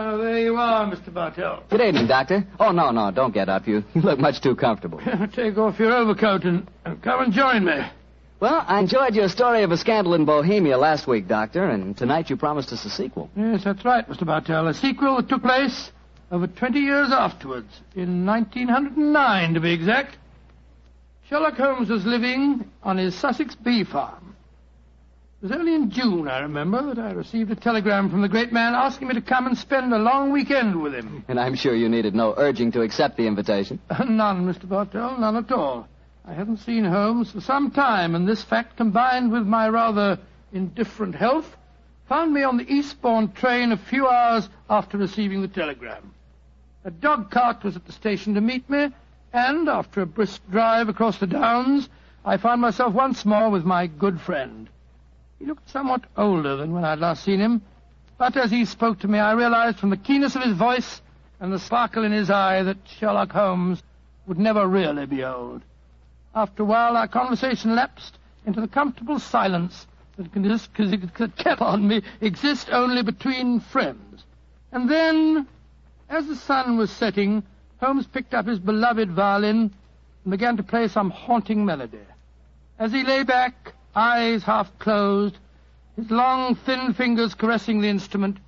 Ah, there you are, Mr. Bartell. Good evening, Doctor. Oh, no, no, don't get up. You, you look much too comfortable. Take off your overcoat and, and come and join me. Well, I enjoyed your story of a scandal in Bohemia last week, Doctor, and tonight you promised us a sequel. Yes, that's right, Mr. Bartell. A sequel that took place over 20 years afterwards, in 1909 to be exact. Sherlock Holmes was living on his Sussex bee farm. It was only in June, I remember, that I received a telegram from the great man asking me to come and spend a long weekend with him. And I'm sure you needed no urging to accept the invitation. none, Mr. Bartell, none at all. I hadn't seen Holmes for some time, and this fact, combined with my rather indifferent health, found me on the Eastbourne train a few hours after receiving the telegram. A dog cart was at the station to meet me, and after a brisk drive across the downs, I found myself once more with my good friend. He looked somewhat older than when I'd last seen him, but as he spoke to me, I realized from the keenness of his voice and the sparkle in his eye that Sherlock Holmes would never really be old. After a while, our conversation lapsed into the comfortable silence that can, that can on me, exist only between friends. And then, as the sun was setting, Holmes picked up his beloved violin and began to play some haunting melody. As he lay back, eyes half closed, his long, thin fingers caressing the instrument,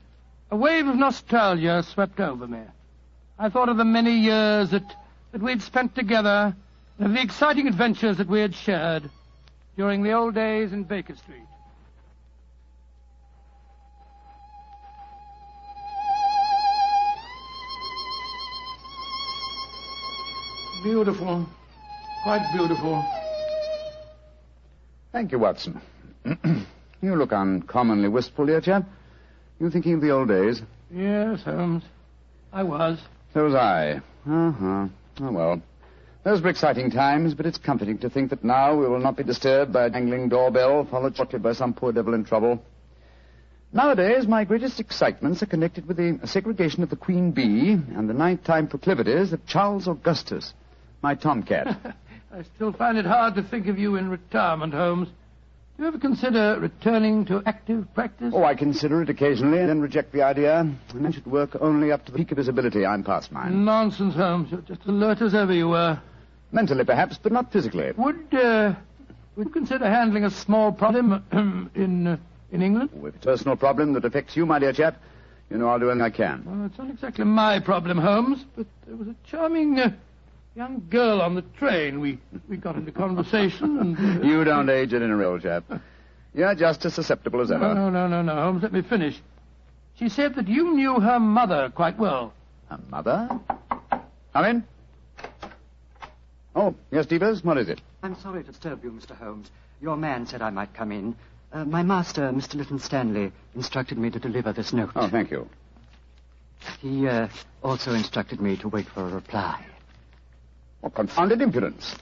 a wave of nostalgia swept over me. I thought of the many years that, that we'd spent together, and of the exciting adventures that we had shared during the old days in Baker Street. Beautiful. Quite beautiful. Thank you, Watson. you look uncommonly wistful, dear chap. You thinking of the old days? Yes, Holmes. I was. So was I. Uh-huh. Oh, well. Those were exciting times, but it's comforting to think that now we will not be disturbed by a jangling doorbell, followed shortly by some poor devil in trouble. Nowadays, my greatest excitements are connected with the segregation of the queen bee and the nighttime proclivities of Charles Augustus, my tomcat. I still find it hard to think of you in retirement, Holmes. Do you ever consider returning to active practice? Oh, I consider it occasionally, and then reject the idea. And I should work only up to the peak of his ability. I'm past mine. Nonsense, Holmes. You're just alert as ever you were. Mentally, perhaps, but not physically. Would, uh, would you consider handling a small problem in, uh, in England? Oh, if it's a personal problem that affects you, my dear chap, you know I'll do anything I can. Well, it's not exactly my problem, Holmes, but there was a charming uh, young girl on the train. We, we got into conversation and... Uh, you don't age it in a real chap. You're just as susceptible as ever. No, no, no, no, no, Holmes, let me finish. She said that you knew her mother quite well. Her mother? Come in. Oh, yes, Devers, what is it? I'm sorry to disturb you, Mr. Holmes. Your man said I might come in. Uh, my master, Mr. Lytton Stanley, instructed me to deliver this note. Oh, thank you. He uh, also instructed me to wait for a reply. What confounded impudence.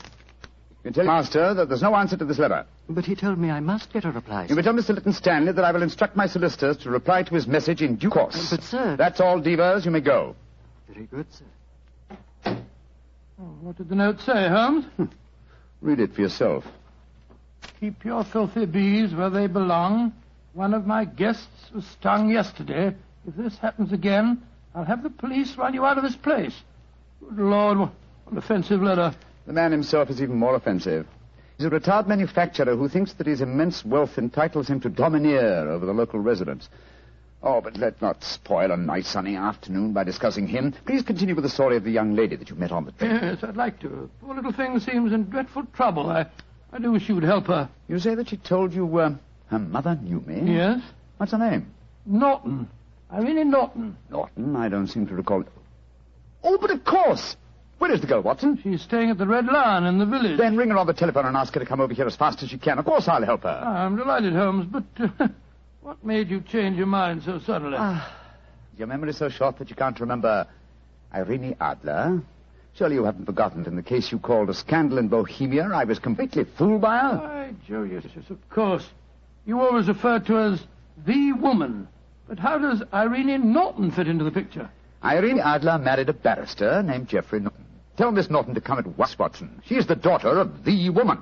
You tell Master that there's no answer to this letter. But he told me I must get a reply. You may tell Mr. Lytton Stanley that I will instruct my solicitors to reply to his message in due course. But, sir- That's all, Devers. You may go. Very good, sir. Oh, what did the note say, Holmes? Hmm. Read it for yourself. Keep your filthy bees where they belong. One of my guests was stung yesterday. If this happens again, I'll have the police run you out of this place. Good Lord, what an offensive letter. The man himself is even more offensive. He's a retired manufacturer who thinks that his immense wealth entitles him to domineer over the local residents. Oh, but let's not spoil a nice sunny afternoon by discussing him. Please continue with the story of the young lady that you met on the train. Yes, I'd like to. Poor little thing seems in dreadful trouble. I, I do wish you would help her. You say that she told you uh, her mother knew me? Yes? What's her name? Norton. Irene Norton. Norton. I don't seem to recall. Oh, but of course. Where is the girl, Watson? She's staying at the Red Lion in the village. Then ring her on the telephone and ask her to come over here as fast as she can. Of course I'll help her. I'm delighted, Holmes, but uh, what made you change your mind so suddenly? Is your memory so short that you can't remember Irene Adler? Surely you haven't forgotten that in the case you called a scandal in Bohemia, I was completely fooled by her? Why, Joe, yes, yes, of course. You always refer to her as the woman. But how does Irene Norton fit into the picture? Irene Adler married a barrister named Geoffrey Norton. Tell Miss Norton to come at once, Watson. She is the daughter of the woman.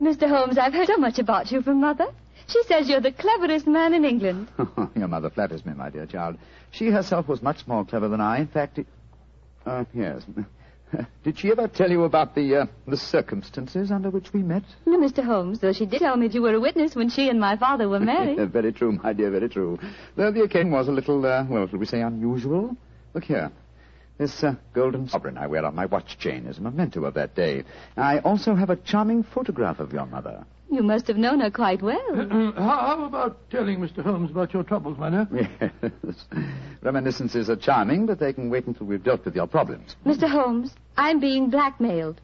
Mr. Holmes, I've heard so much about you from Mother. She says you're the cleverest man in England. Your mother flatters me, my dear child. She herself was much more clever than I. In fact, it... Uh, yes. Did she ever tell you about the, uh, the circumstances under which we met? No, Mr. Holmes, though she did tell me that you were a witness when she and my father were married. very true, my dear, very true. Though the occasion was a little, uh, well, shall we say unusual? Look here. This uh, golden sovereign I wear on my watch chain is a memento of that day. I also have a charming photograph of your mother. You must have known her quite well. Uh, how, how about telling Mr. Holmes about your troubles, my dear? Yes. Reminiscences are charming, but they can wait until we've dealt with your problems. Mr. Holmes, I'm being blackmailed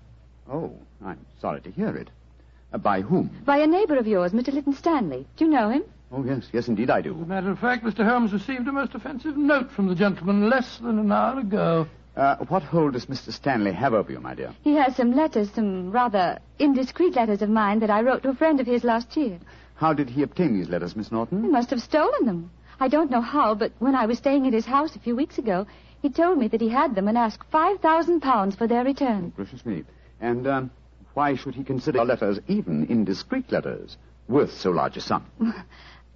Oh, I'm sorry to hear it. Uh, by whom? by a neighbor of yours, Mr. Lytton Stanley. Do you know him? Oh, yes, yes, indeed I As a do. matter of fact, Mr. Holmes received a most offensive note from the gentleman less than an hour ago. Uh, what hold does Mr. Stanley have over you, my dear? He has some letters, some rather indiscreet letters of mine that I wrote to a friend of his last year. How did he obtain these letters, Miss Norton? He must have stolen them. I don't know how, but when I was staying at his house a few weeks ago, he told me that he had them and asked five thousand pounds for their return. Gracious me. And um, why should he consider your letters, even indiscreet letters, worth so large a sum?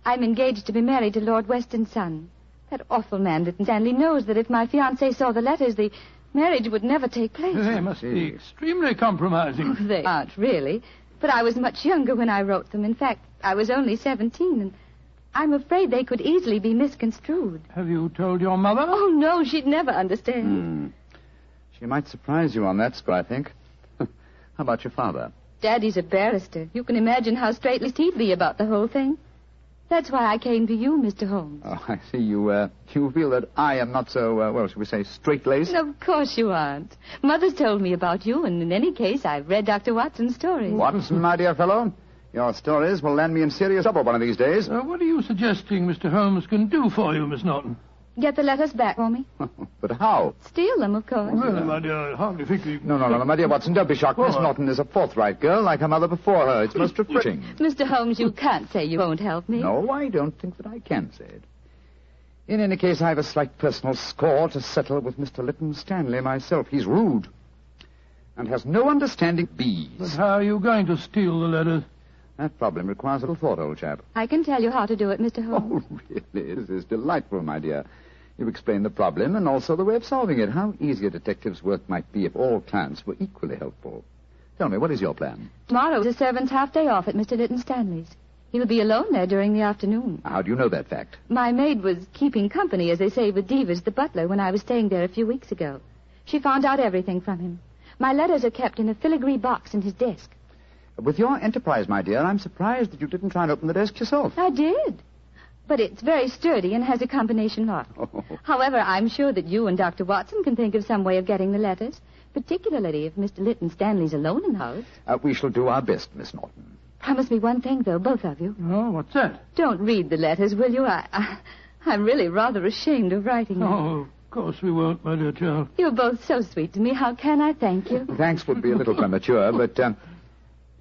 I'm engaged to be married to Lord Weston's son. That awful man, didn't. Stanley, knows that if my fiancé saw the letters, the marriage would never take place. They must be extremely compromising. They aren't really. But I was much younger when I wrote them. In fact, I was only 17, and I'm afraid they could easily be misconstrued. Have you told your mother? Oh, no, she'd never understand. Hmm. She might surprise you on that score, I think. How about your father? Daddy's a barrister. You can imagine how straight-laced he'd be about the whole thing. That's why I came to you, Mr. Holmes. Oh, I see you, uh, you feel that I am not so, uh, well, shall we say, straight-laced? Of course you aren't. Mother's told me about you, and in any case, I've read Dr. Watson's stories. Watson, my dear fellow, your stories will land me in serious trouble one of these days. Uh, what are you suggesting Mr. Holmes can do for you, Miss Norton? Get the letters back for me. but how? Steal them, of course. Well, my dear, I hardly think you... No, no, no, no, my dear Watson, don't be shocked. Miss What? Norton is a forthright girl, like her mother before her. It's most refreshing. Mr. Holmes, you can't say you won't help me. No, I don't think that I can say it. In any case, I have a slight personal score to settle with Mr. Lytton Stanley myself. He's rude and has no understanding of But bees. how are you going to steal the letters? That problem requires a little thought, old chap. I can tell you how to do it, Mr. Holmes. Oh, really? This is delightful, my dear. You've explained the problem and also the way of solving it. How easy a detective's work might be if all clients were equally helpful. Tell me, what is your plan? Tomorrow's a servant's half day off at Mr. Lytton Stanley's. He'll be alone there during the afternoon. How do you know that fact? My maid was keeping company, as they say, with Devers, the butler, when I was staying there a few weeks ago. She found out everything from him. My letters are kept in a filigree box in his desk. With your enterprise, my dear, I'm surprised that you didn't try and open the desk yourself. I did. But it's very sturdy and has a combination lock. Oh. However, I'm sure that you and Dr. Watson can think of some way of getting the letters, particularly if Mr. Lytton Stanley's alone in the house. Uh, we shall do our best, Miss Norton. Promise me one thing, though, both of you. Oh, what's that? Don't read the letters, will you? I, I, I'm really rather ashamed of writing them. Oh, of course we won't, my dear child. You're both so sweet to me. How can I thank you? Thanks would be a little premature, but um,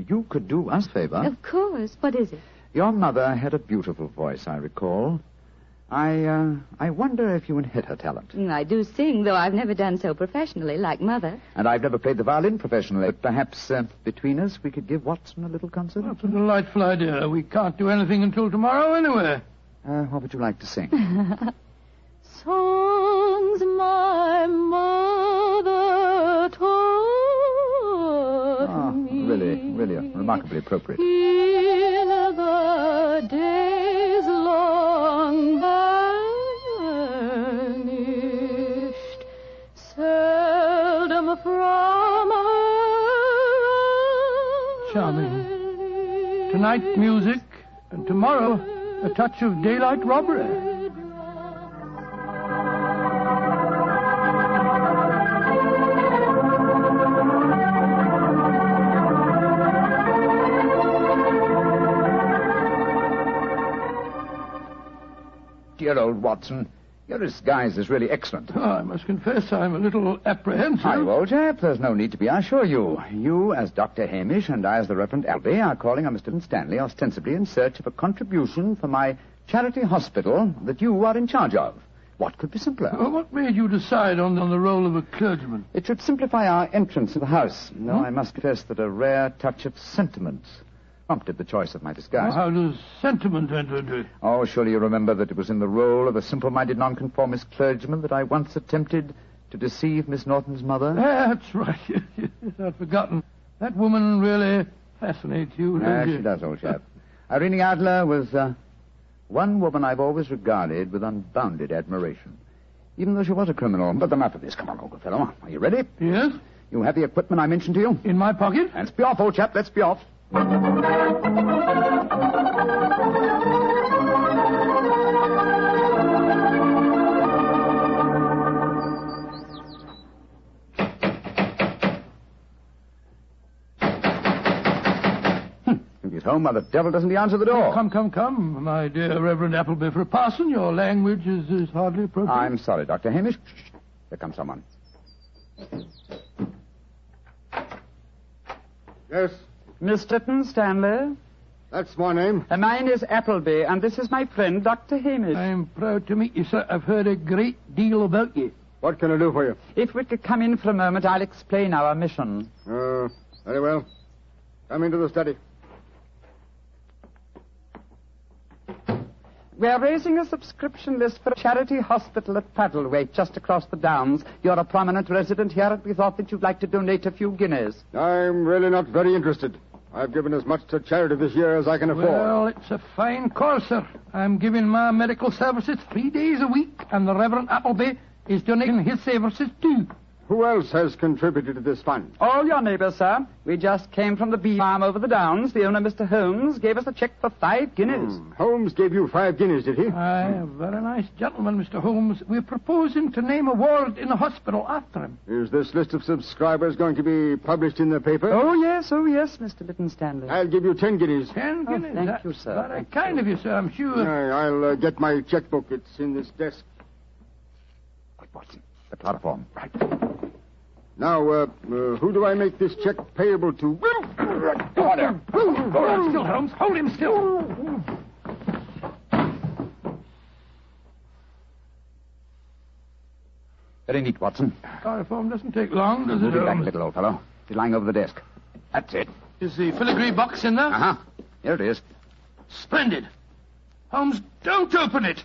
you could do us a favor. Of course. What is it? Your mother had a beautiful voice, I recall. I, uh, I wonder if you inherit her talent. Mm, I do sing, though I've never done so professionally like Mother. And I've never played the violin professionally. But perhaps uh, between us we could give Watson a little concert. That's a delightful idea. We can't do anything until tomorrow anyway. Uh, what would you like to sing? Songs my really, really remarkably appropriate. In the days long vanished, seldom from her Charming. Tonight, music, and tomorrow, a touch of daylight robbery. Dear old Watson, your disguise is really excellent. Oh, I must confess I'm a little apprehensive. Hi, old chap. There's no need to be, I assure you. You, as Dr. Hamish, and I, as the Reverend Albee, are calling on Mr. Stanley ostensibly in search of a contribution for my charity hospital that you are in charge of. What could be simpler? Well, what made you decide on, on the role of a clergyman? It should simplify our entrance to the house, though hmm? I must confess that a rare touch of sentiment prompted the choice of my disguise. How does sentiment enter into it? Oh, surely you remember that it was in the role of a simple-minded nonconformist clergyman that I once attempted to deceive Miss Norton's mother. That's right. I'd forgotten. That woman really fascinates you, Ah, doesn't she does, old chap. Irene Adler was uh, one woman I've always regarded with unbounded admiration, even though she was a criminal. But enough of this. Come on, old fellow. Are you ready? Yes? You have the equipment I mentioned to you? In my pocket? Let's be off, old chap. Let's be off. Hmm. If home, why the devil doesn't he answer the door? Come, come, come, my dear Reverend Appleby. For a parson, your language is, is hardly appropriate. I'm sorry, Dr. Hamish. Shh, shh. There comes someone. Yes, Miss Lytton Stanley. that's my name. Uh, mine is Appleby, and this is my friend, Dr. Hamish. I'm proud to meet you, sir. I've heard a great deal about you. What can I do for you? If we could come in for a moment, I'll explain our mission. Uh, very well. Come into the study. We're raising a subscription list for a charity hospital at Paddlewaite, just across the downs. You're a prominent resident here, and we thought that you'd like to donate a few guineas. I'm really not very interested. I've given as much to charity this year as I can afford. Well, it's a fine cause, sir. I'm giving my medical services three days a week, and the Reverend Appleby is donating his services too. Who else has contributed to this fund? All your neighbors, sir. We just came from the bee farm over the downs. The owner, Mr. Holmes, gave us a check for five guineas. Hmm. Holmes gave you five guineas, did he? Aye, a very nice gentleman, Mr. Holmes. We're proposing to name a ward in the hospital after him. Is this list of subscribers going to be published in the paper? Oh, yes, oh, yes, Mr. Lytton Stanley. I'll give you ten guineas. Ten Oh, guineas. thank That's you, sir. Very Thank kind of you, sir, I'm sure. Aye, I'll uh, get my checkbook. It's in this desk. Quick, Watson. The chloroform. Right. Now, uh, uh, who do I make this check payable to? Go on there. Hold him still, Holmes. Hold him still. Very neat, Watson. Chloroform doesn't take long, does it, Move it back Holmes? little, old fellow. It's lying over the desk. That's it. Is the filigree box in there? Uh-huh. Here it is. Splendid. Holmes, don't open it.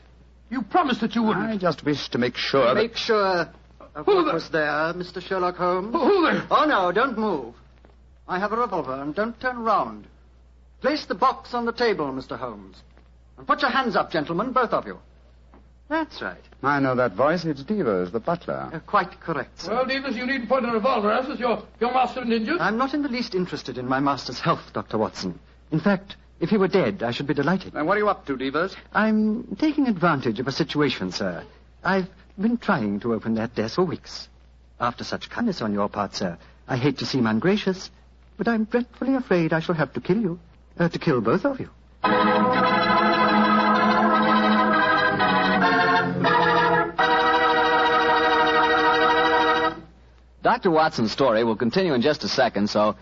You promised that you wouldn't. I just wish to make sure that... Make sure of Who what the- was there, Mr. Sherlock Holmes. Who- Who the... Oh, no, don't move. I have a revolver, and don't turn round. Place the box on the table, Mr. Holmes. And put your hands up, gentlemen, both of you. That's right. I know that voice. It's Devers, the butler. Uh, quite correct, sir. Well, Davis, you needn't point a revolver at us. Your, your master been injured. I'm not in the least interested in my master's health, Dr. Watson. In fact, if he were dead, I should be delighted. Now, what are you up to, Devers? I'm taking advantage of a situation, sir. I've been trying to open that desk for weeks. After such kindness on your part, sir, I hate to seem ungracious, but I'm dreadfully afraid I shall have to kill you. uh, to kill both of you. Dr. Watson's story will continue in just a second, so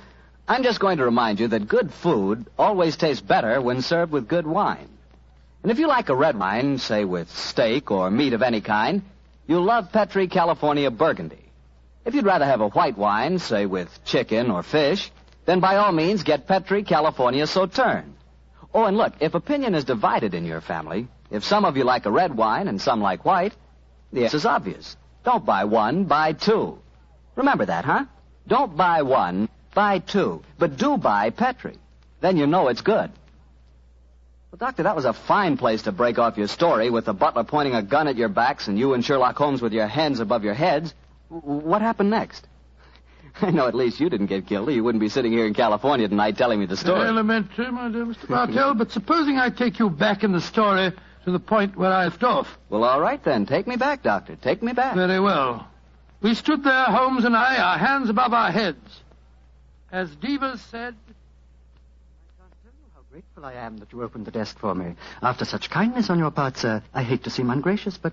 I'm just going to remind you that good food always tastes better when served with good wine. And if you like a red wine, say with steak or meat of any kind, you'll love Petri California Burgundy. If you'd rather have a white wine, say with chicken or fish, then by all means get Petri California Sauterne. Oh, and look, if opinion is divided in your family, if some of you like a red wine and some like white, the is obvious. Don't buy one, buy two. Remember that, huh? Don't buy one, buy two. But do buy Petri. Then you know it's good. Well, Doctor, that was a fine place to break off your story with the butler pointing a gun at your backs and you and Sherlock Holmes with your hands above your heads. What happened next? I know at least you didn't get killed, or you wouldn't be sitting here in California tonight telling me the story. Elementary, my dear Mr. Bartell, but supposing I take you back in the story to the point where I left off. Well, all right then. Take me back, Doctor. Take me back. Very well. We stood there, Holmes and I, our hands above our heads. As Devers said, grateful I am that you opened the desk for me. After such kindness on your part, sir, I hate to seem ungracious, but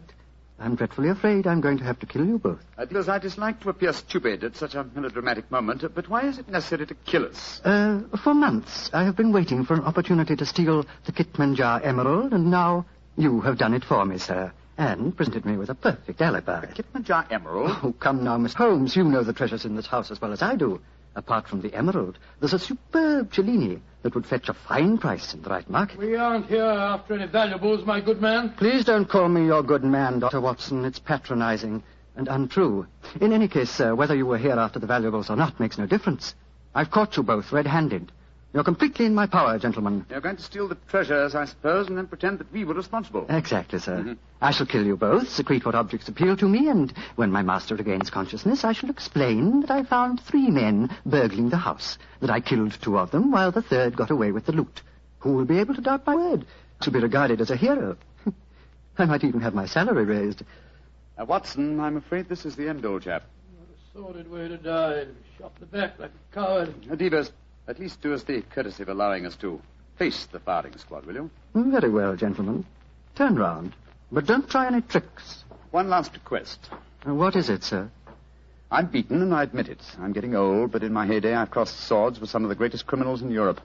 I'm dreadfully afraid I'm going to have to kill you both. Uh, because I dislike to appear stupid at such a melodramatic moment, but why is it necessary to kill us? Uh, for months, I have been waiting for an opportunity to steal the Kitmanjar Emerald, and now you have done it for me, sir, and presented me with a perfect alibi. The Kitmanjar Emerald? Oh, come now, Miss Holmes. You know the treasures in this house as well as I do. Apart from the emerald, there's a superb Cellini that would fetch a fine price in the right market. We aren't here after any valuables, my good man. Please don't call me your good man, Dr. Watson. It's patronizing and untrue. In any case, sir, whether you were here after the valuables or not makes no difference. I've caught you both red-handed. You're completely in my power, gentlemen. You're going to steal the treasures, I suppose, and then pretend that we were responsible. Exactly, sir. I shall kill you both, secrete what objects appeal to me, and when my master regains consciousness, I shall explain that I found three men burgling the house, that I killed two of them, while the third got away with the loot. Who will be able to doubt my word? To be regarded as a hero. I might even have my salary raised. Uh, Watson, I'm afraid this is the end, old chap. What a sordid way to die. Shot in the back like a coward. Uh, Devers, at least do us the courtesy of allowing us to face the firing squad, will you? Very well, gentlemen. Turn round. But don't try any tricks. One last request. Uh, what is it, sir? I'm beaten, and I admit it. I'm getting old, but in my heyday, I've crossed swords with some of the greatest criminals in Europe.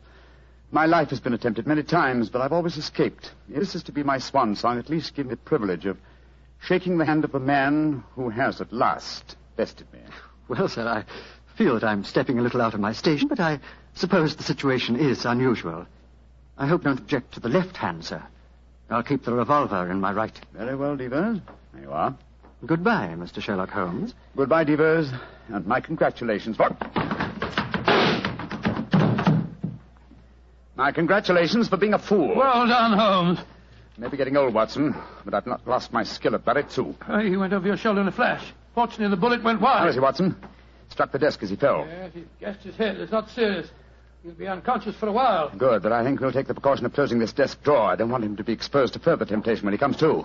My life has been attempted many times, but I've always escaped. If this is to be my swan song, at least give me the privilege of shaking the hand of a man who has at last bested me. Well, sir, I feel that I'm stepping a little out of my station, but I suppose the situation is unusual. I hope you don't object to the left hand, sir. I'll keep the revolver in my right. Very well, Devers. There you are. Goodbye, Mr. Sherlock Holmes. Goodbye, Devers, and my congratulations for... My congratulations for being a fool. Well done, Holmes. Maybe getting old, Watson, but I've not lost my skill at that, too. Uh, he went over your shoulder in a flash. Fortunately, the bullet went wide. How is he, Watson? Struck the desk as he fell. Yes, he gassed his head. It's not serious. He'll be unconscious for a while. Good, but I think we'll take the precaution of closing this desk drawer. I don't want him to be exposed to further temptation when he comes to.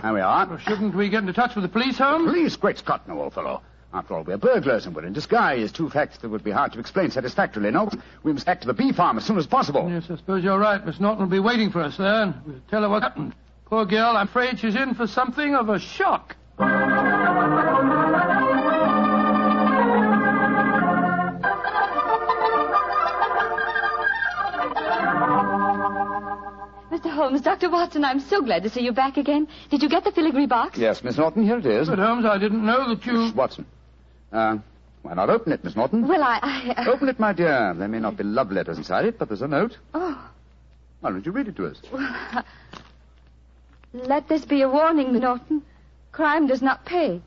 There we are. Well, shouldn't we get into touch with the police, Holmes? Police? Great Scott, no, old fellow. After all, we're burglars and we're in disguise. Two facts that would be hard to explain satisfactorily. No, we must act to the bee farm as soon as possible. Yes, I suppose you're right. Miss Norton will be waiting for us there, and we'll tell her what happened. Poor girl, I'm afraid she's in for something of a shock. Mr. Holmes, Dr. Watson, I'm so glad to see you back again. Did you get the filigree box? Yes, Miss Norton, here it is. But, Holmes, I didn't know that you... Shh, Watson. Uh, why not open it, Miss Norton? Well, I... I uh... Open it, my dear. There may not be love letters inside it, but there's a note. Oh. Why don't you read it to us? Well, let this be a warning, Miss Norton. Crime does not pay.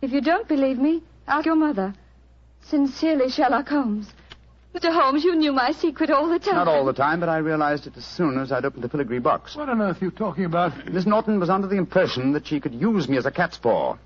If you don't believe me, ask your mother. Sincerely, Sherlock Holmes. Mr. Holmes, you knew my secret all the time. Not all the time, but I realized it as soon as I'd opened the filigree box. What on earth are you talking about? Miss Norton was under the impression that she could use me as a cat's paw,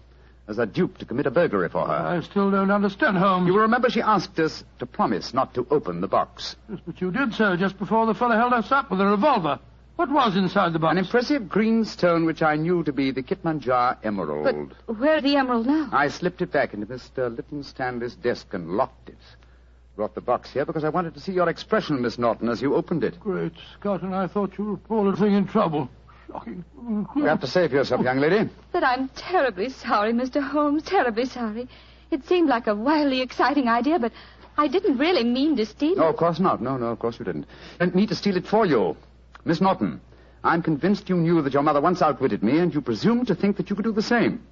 as a dupe to commit a burglary for her. I still don't understand, Holmes. You will remember she asked us to promise not to open the box. Yes, but you did, sir, just before the fellow held us up with a revolver. What was inside the box? An impressive green stone which I knew to be the Kitmanjar emerald. But where's the emerald now? I slipped it back into Mr. Lytton Stanley's desk and locked it. Brought the box here because I wanted to see your expression, Miss Norton, as you opened it. Great Scott, and I thought you were poor thing in trouble. Shocking. You have to save yourself, young lady. That I'm terribly sorry, Mr. Holmes, terribly sorry. It seemed like a wildly exciting idea, but I didn't really mean to steal it. No, of course not. No, no, of course you didn't. I didn't need to steal it for you. Miss Norton, I'm convinced you knew that your mother once outwitted me, and you presumed to think that you could do the same.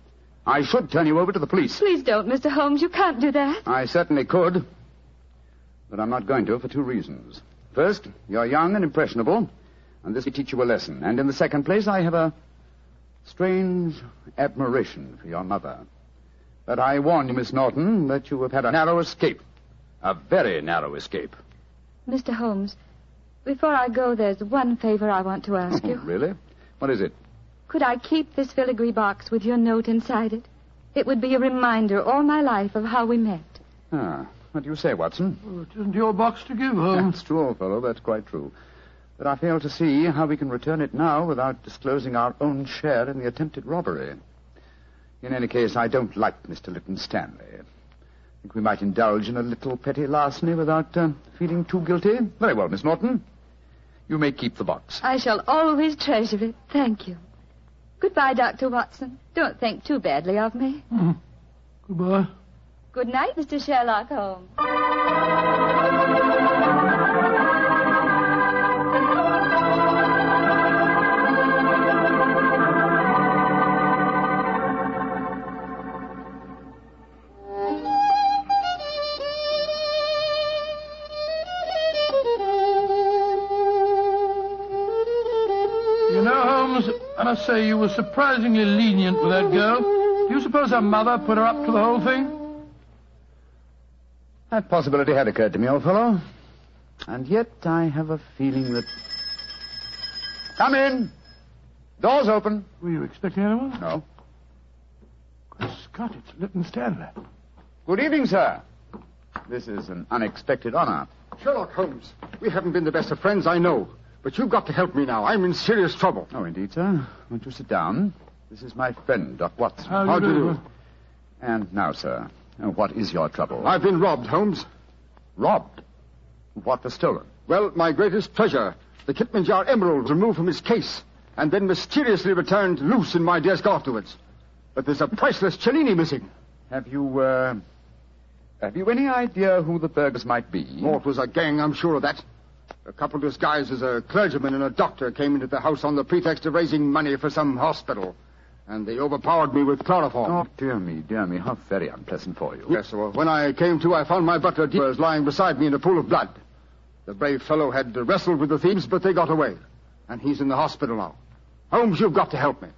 I should turn you over to the police. Please don't, Mr. Holmes. You can't do that. I certainly could. But I'm not going to for two reasons. First, you're young and impressionable, and this will teach you a lesson. And in the second place, I have a strange admiration for your mother. But I warn you, Miss Norton, that you have had a narrow escape. A very narrow escape. Mr. Holmes, before I go, there's one favor I want to ask you. really? What is it? Could I keep this filigree box with your note inside it? It would be a reminder all my life of how we met. Ah, what do you say, Watson? Well, it isn't your box to give, Holmes. That's true, old fellow. That's quite true. But I fail to see how we can return it now without disclosing our own share in the attempted robbery. In any case, I don't like Mr. Lytton Stanley. I think we might indulge in a little petty larceny without uh, feeling too guilty. Very well, Miss Norton. You may keep the box. I shall always treasure it. Thank you. Goodbye, Dr. Watson. Don't think too badly of me. Goodbye. Good night, Mr. Sherlock Holmes. You know, Holmes, I must say you were surprisingly lenient with that girl. Do you suppose her mother put her up to the whole thing? That possibility had occurred to me, old fellow. And yet I have a feeling that. Come in. Doors open. Were you expecting anyone? No. Good Scott, it's Lytton Stanley. Good evening, sir. This is an unexpected honor. Sherlock Holmes, we haven't been the best of friends, I know. But you've got to help me now. I'm in serious trouble. Oh, indeed, sir. Won't you sit down? This is my friend, Doc Watson. How, How do do you you do? do? And now, sir, what is your trouble? I've been robbed, Holmes. robbed. What was stolen? Well, my greatest treasure, the Kitmanjar emerald, removed from its case and then mysteriously returned loose in my desk afterwards. But there's a priceless Cellini missing. Have you, uh, have you any idea who the burglars might be? Oh, it was a gang, I'm sure of that. A couple disguised as a clergyman and a doctor came into the house on the pretext of raising money for some hospital. And they overpowered me with chloroform. Oh, dear me, dear me, how very unpleasant for you. Yes, well, when I came to, I found my butler was lying beside me in a pool of blood. The brave fellow had wrestled with the thieves, but they got away. And he's in the hospital now. Holmes, you've got to help me.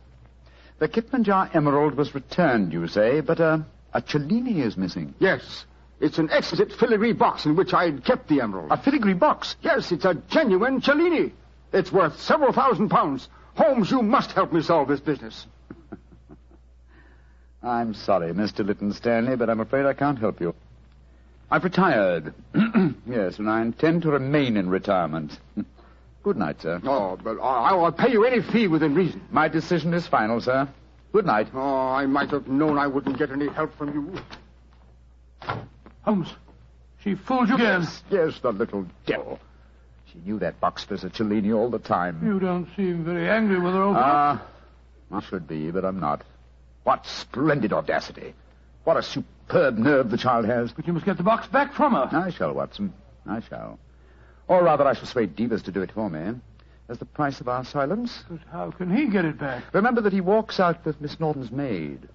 The Kitmanjar emerald was returned, you say, but uh, a Cellini is missing. Yes, it's an exquisite filigree box in which I'd kept the emerald. A filigree box. Yes, it's a genuine Cellini. It's worth several thousand pounds. Holmes, you must help me solve this business. I'm sorry, Mr. Lytton Stanley, but I'm afraid I can't help you. I've retired. yes, and I intend to remain in retirement. Good night, sir. Oh, but I- I'll pay you any fee within reason. My decision is final, sir. Good night. Oh, I might have known I wouldn't get any help from you. Holmes, she fooled you Yes, Yes, the little devil. She knew that box was a Cellini all the time. You don't seem very angry with her, old fellow. Ah, I should be, but I'm not. What splendid audacity. What a superb nerve the child has. But you must get the box back from her. I shall, Watson. I shall. Or rather, I shall persuade Devers to do it for me. As the price of our silence. But how can he get it back? Remember that he walks out with Miss Norton's maid.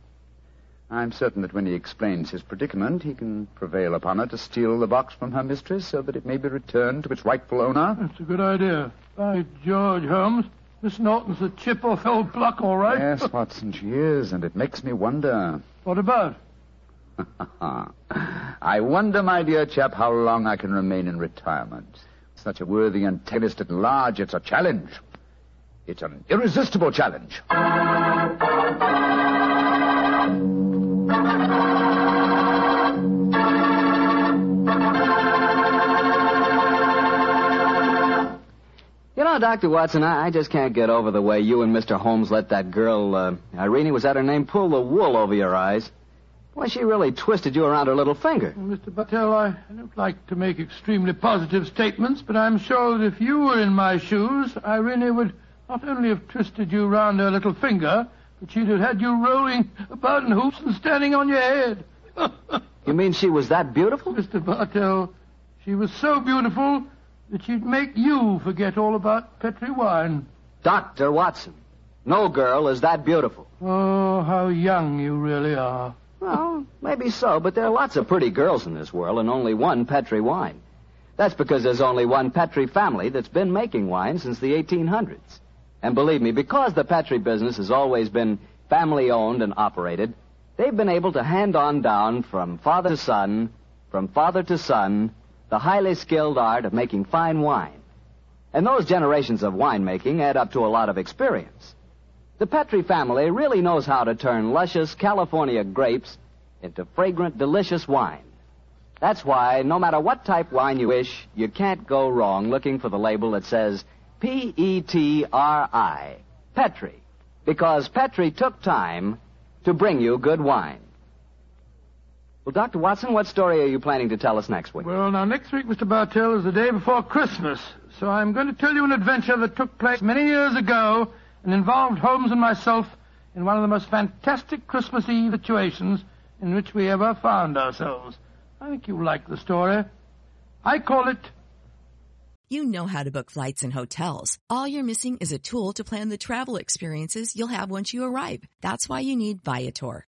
I'm certain that when he explains his predicament, he can prevail upon her to steal the box from her mistress so that it may be returned to its rightful owner. That's a good idea. By George, Holmes. Miss Norton's a chip off old block, all right. Yes, Watson, she is, and it makes me wonder. What about? I wonder, my dear chap, how long I can remain in retirement. Such a worthy antagonist at large, it's a challenge. It's an irresistible challenge. You know, Dr. Watson, I, I just can't get over the way you and Mr. Holmes let that girl, uh, Irene, was that her name, pull the wool over your eyes. Why, she really twisted you around her little finger. Well, Mr. Bartell, I, I don't like to make extremely positive statements, but I'm sure that if you were in my shoes, Irene would not only have twisted you round her little finger, but she'd have had you rolling about in hoops and standing on your head. You mean she was that beautiful? Mr. Bartell, she was so beautiful that she'd make you forget all about Petri wine. Dr. Watson, no girl is that beautiful. Oh, how young you really are. Well, maybe so, but there are lots of pretty girls in this world and only one Petri wine. That's because there's only one Petri family that's been making wine since the 1800s. And believe me, because the Petri business has always been family owned and operated, they've been able to hand on down from father to son, from father to son, the highly skilled art of making fine wine. And those generations of winemaking add up to a lot of experience. The Petri family really knows how to turn luscious California grapes into fragrant, delicious wine. That's why, no matter what type wine you wish, you can't go wrong looking for the label that says P E T R I, Petri, because Petri took time to bring you good wine. Well, Dr. Watson, what story are you planning to tell us next week? Well, now, next week, Mr. Bartell, is the day before Christmas. So I'm going to tell you an adventure that took place many years ago and involved Holmes and myself in one of the most fantastic Christmas Eve situations in which we ever found ourselves. I think you'll like the story. I call it You know how to book flights and hotels. All you're missing is a tool to plan the travel experiences you'll have once you arrive. That's why you need Viator.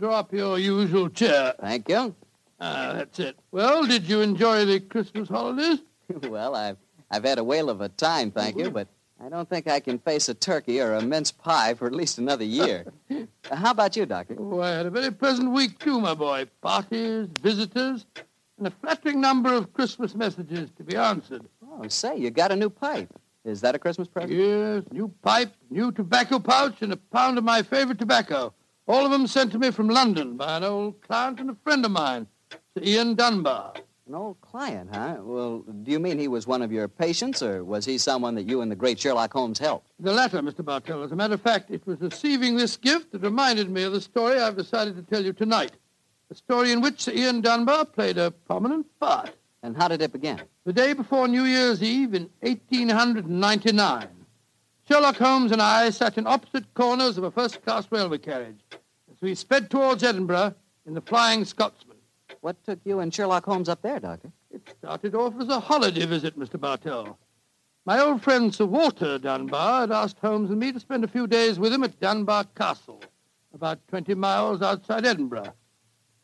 Draw up your usual chair. Thank you. Ah, that's it. Well, did you enjoy the Christmas holidays? well, I've I've had a whale of a time, thank you, but I don't think I can face a turkey or a mince pie for at least another year. Uh, How about you, Doctor? Oh, I had a very pleasant week, too, my boy. Parties, visitors, and a flattering number of Christmas messages to be answered. Oh, say, you got a new pipe. Is that a Christmas present? Yes, new pipe, new tobacco pouch, and a pound of my favorite tobacco. All of them sent to me from London by an old client and a friend of mine, Sir Ian Dunbar. An old client, huh? Well, do you mean he was one of your patients, or was he someone that you and the great Sherlock Holmes helped? The latter, Mr. Bartell. As a matter of fact, it was receiving this gift that reminded me of the story I've decided to tell you tonight. A story in which Sir Ian Dunbar played a prominent part. And how did it begin? The day before New Year's Eve in 1899, Sherlock Holmes and I sat in opposite corners of a first-class railway carriage as we sped towards Edinburgh in the Flying Scotsman. What took you and Sherlock Holmes up there, Doctor? It started off as a holiday visit, Mr. Bartell. My old friend Sir Walter Dunbar had asked Holmes and me to spend a few days with him at Dunbar Castle, about 20 miles outside Edinburgh.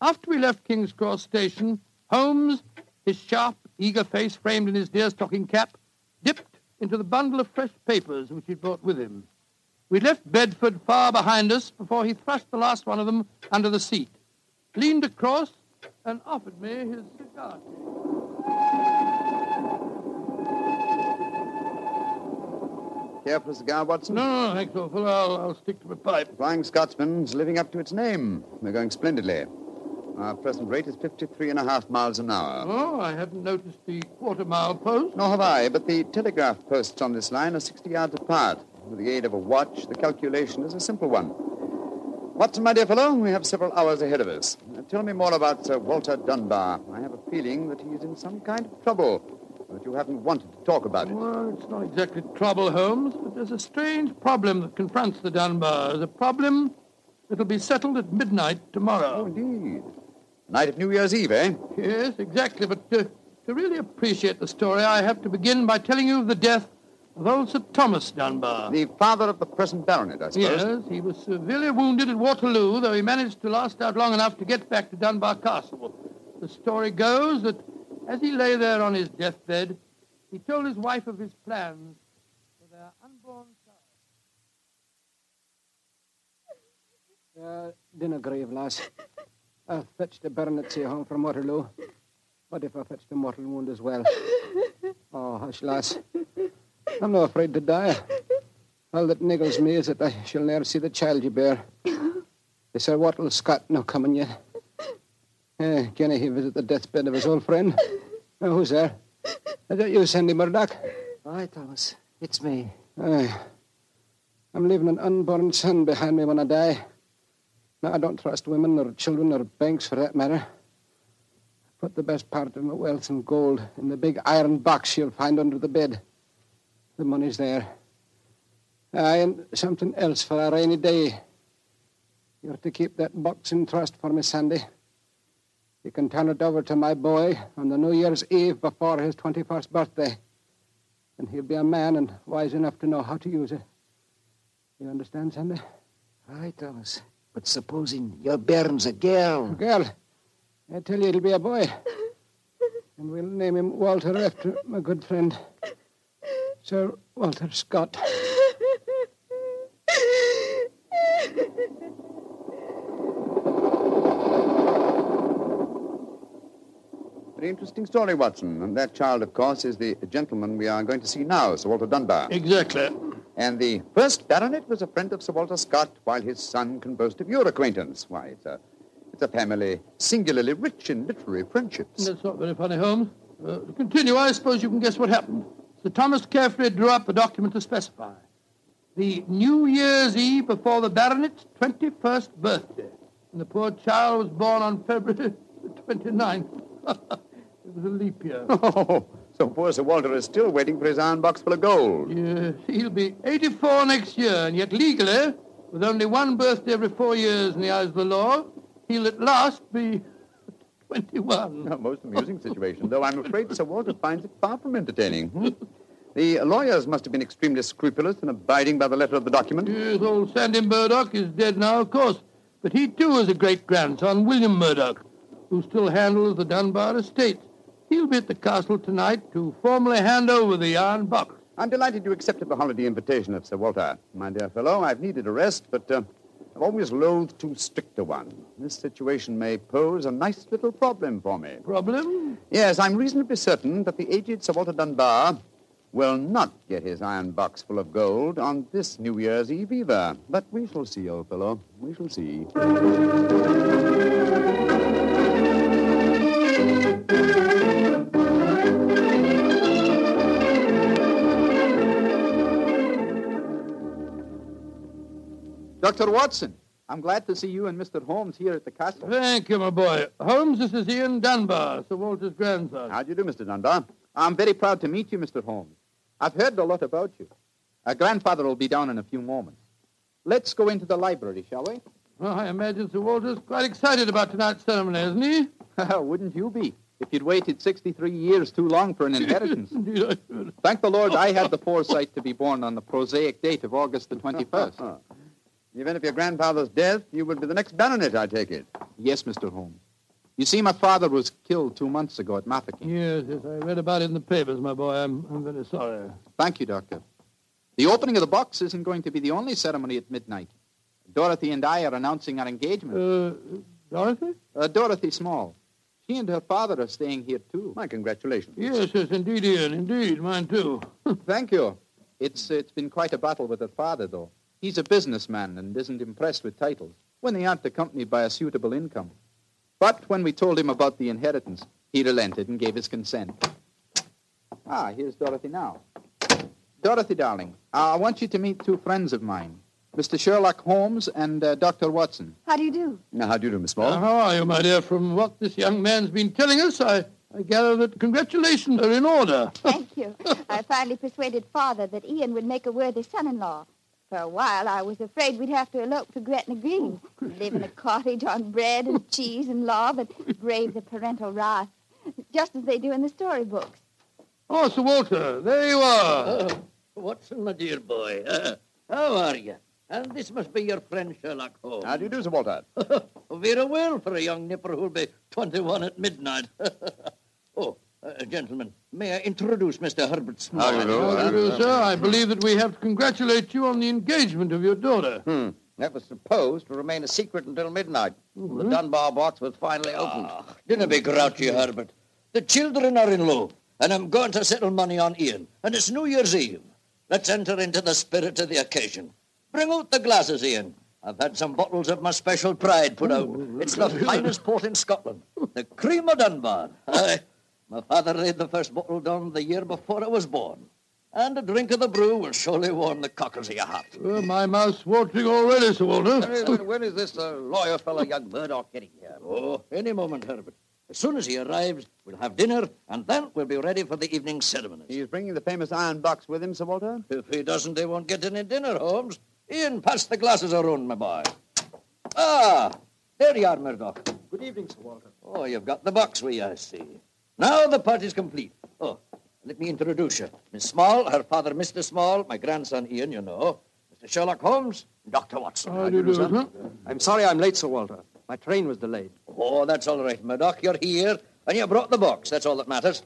After we left King's Cross Station, Holmes, his sharp, eager face framed in his deerstalking cap, dipped into the bundle of fresh papers which he'd brought with him. We left Bedford far behind us before he thrust the last one of them under the seat, leaned across, and offered me his cigar. Care for a cigar, Watson? No, no, thanks, awful. I'll, I'll stick to my pipe. Flying Scotsman's living up to its name. We're going splendidly. Our present rate is 53 and a half miles an hour. Oh, I hadn't noticed the quarter mile post. Nor have I, but the telegraph posts on this line are 60 yards apart. With the aid of a watch, the calculation is a simple one. Watson, my dear fellow, we have several hours ahead of us. Now, tell me more about Sir Walter Dunbar. I have a feeling that he is in some kind of trouble, but you haven't wanted to talk about it. Well, it's not exactly trouble, Holmes, but there's a strange problem that confronts the Dunbars. A problem that'll be settled at midnight Oh, tomorrow. indeed. Night of New Year's Eve, eh? Yes, exactly. But uh, to really appreciate the story, I have to begin by telling you of the death of old Sir Thomas Dunbar. The father of the present baronet, I suppose. Yes, he was severely wounded at Waterloo, though he managed to last out long enough to get back to Dunbar Castle. The story goes that as he lay there on his deathbed, he told his wife of his plans for their unborn child. Uh, dinna grieve, lass. I've fetched the baronetcy home from Waterloo. What if I fetched a mortal wound as well? Oh, hush, lass. I'm not afraid to die. All that niggles me is that I shall ne'er see the child you bear. Is Sir Walter Scott no coming yet? Eh, can he visit the deathbed of his old friend? Oh, who's there? Is that you, Sandy Murdoch? Aye, Thomas. It's me. Aye. I'm leaving an unborn son behind me when I die. Now, I don't trust women or children or banks for that matter. Put the best part of my wealth in gold in the big iron box you'll find under the bed. The money's there. Aye, and something else for a rainy day. You're to keep that box in trust for me, Sandy. You can turn it over to my boy on the New Year's Eve before his 21st birthday. And he'll be a man and wise enough to know how to use it. You understand, Sandy? Aye, Thomas. But supposing your bairn's a girl. A girl? I tell you, it'll be a boy. And we'll name him Walter after my good friend, Sir Walter Scott. Very interesting story, Watson. And that child, of course, is the gentleman we are going to see now, Sir Walter Dunbar. Exactly. And the first baronet was a friend of Sir Walter Scott, while his son can boast of your acquaintance. Why, it's a, it's a family singularly rich in literary friendships. That's not very funny, Holmes. Uh, to continue, I suppose you can guess what happened. Sir Thomas carefully drew up a document to specify the New Year's Eve before the baronet's 21st birthday. And the poor child was born on February the 29th. it was a leap year. Oh, so poor Sir Walter is still waiting for his iron box full of gold. Yes, he'll be 84 next year, and yet legally, with only one birthday every four years in the eyes of the law, he'll at last be 21. A most amusing situation, though I'm afraid Sir Walter finds it far from entertaining. Hmm? The lawyers must have been extremely scrupulous in abiding by the letter of the document. Yes, old Sandy Murdoch is dead now, of course. But he, too, is a great-grandson, William Murdoch, who still handles the Dunbar estate. He'll be at the castle tonight to formally hand over the iron box. I'm delighted you accepted the holiday invitation of Sir Walter. My dear fellow, I've needed a rest, but uh, I've always loathed too strict a one. This situation may pose a nice little problem for me. Problem? Yes, I'm reasonably certain that the aged Sir Walter Dunbar will not get his iron box full of gold on this New Year's Eve either. But we shall see, old fellow. We shall see. Dr. Watson, I'm glad to see you and Mr. Holmes here at the castle. Thank you, my boy. Holmes, this is Ian Dunbar, Sir Walter's grandson. How do you do, Mr. Dunbar? I'm very proud to meet you, Mr. Holmes. I've heard a lot about you. Our grandfather will be down in a few moments. Let's go into the library, shall we? Well, I imagine Sir Walter's quite excited about tonight's ceremony, isn't he? Wouldn't you be? If you'd waited 63 years too long for an inheritance. Indeed, I should. Thank the Lord I had the foresight to be born on the prosaic date of August the 21st. In the event of your grandfather's death, you would be the next baronet, I take it. Yes, Mr. Holmes. You see, my father was killed two months ago at Mafeking. Yes, yes, I read about it in the papers, my boy. I'm, I'm very sorry. Thank you, Doctor. The opening of the box isn't going to be the only ceremony at midnight. Dorothy and I are announcing our engagement. Uh, Dorothy? Uh, Dorothy Small. She and her father are staying here, too. My congratulations. Yes, yes, indeed, Ian. Indeed, mine, too. Thank you. It's, it's been quite a battle with her father, though. He's a businessman and isn't impressed with titles when they aren't accompanied by a suitable income. But when we told him about the inheritance, he relented and gave his consent. Ah, here's Dorothy now. Dorothy, darling, I want you to meet two friends of mine, Mr. Sherlock Holmes and uh, Dr. Watson. How do you do? Now, how do you do, Miss Small? Uh, how are you, my dear? From what this young man's been telling us, I, I gather that congratulations are in order. Thank you. I finally persuaded Father that Ian would make a worthy son-in-law. For a while, I was afraid we'd have to elope to Gretna Green, live in a cottage on bread and cheese and law, but brave the parental wrath, just as they do in the storybooks. Oh, Sir Walter, there you are. Oh, Watson, my dear boy. Uh, how are you? And this must be your friend Sherlock Holmes. How do you do, Sir Walter? Very well for a young nipper who'll be 21 at midnight. oh, uh, gentlemen, may I introduce Mr. Herbert Small? How do you do, sir? I believe that we have to congratulate you on the engagement of your daughter. Hmm. That was supposed to remain a secret until midnight. The Dunbar box was finally opened. Didn't be grouchy, Herbert. The children are in law, and I'm going to settle money on Ian, and it's New Year's Eve. Let's enter into the spirit of the occasion. Bring out the glasses, Ian. I've had some bottles of my special pride put out. It's the finest port in Scotland, the cream of Dunbar. Aye, my father laid the first bottle down the year before I was born. And a drink of the brew will surely warm the cockles of your heart. Well, my mouth's watering already, Sir Walter. when, when is this uh, lawyer fellow, young Murdoch, getting here? Oh, any moment, Herbert. As soon as he arrives, we'll have dinner, and then we'll be ready for the evening ceremonies. He's bringing the famous iron box with him, Sir Walter? If he doesn't, they won't get any dinner, Holmes. Ian, pass the glasses around, my boy. Ah, there you are, Murdoch. Good evening, Sir Walter. Oh, you've got the box with you, I see. Now the party's complete. Oh, let me introduce you. Miss Small, her father, Mr. Small, my grandson, Ian, you know. Mr. Sherlock Holmes, Dr. Watson. How do you do, sir? I'm sorry I'm late, Sir Walter. My train was delayed. Oh, that's all right, Murdoch. You're here, and you brought the box. That's all that matters.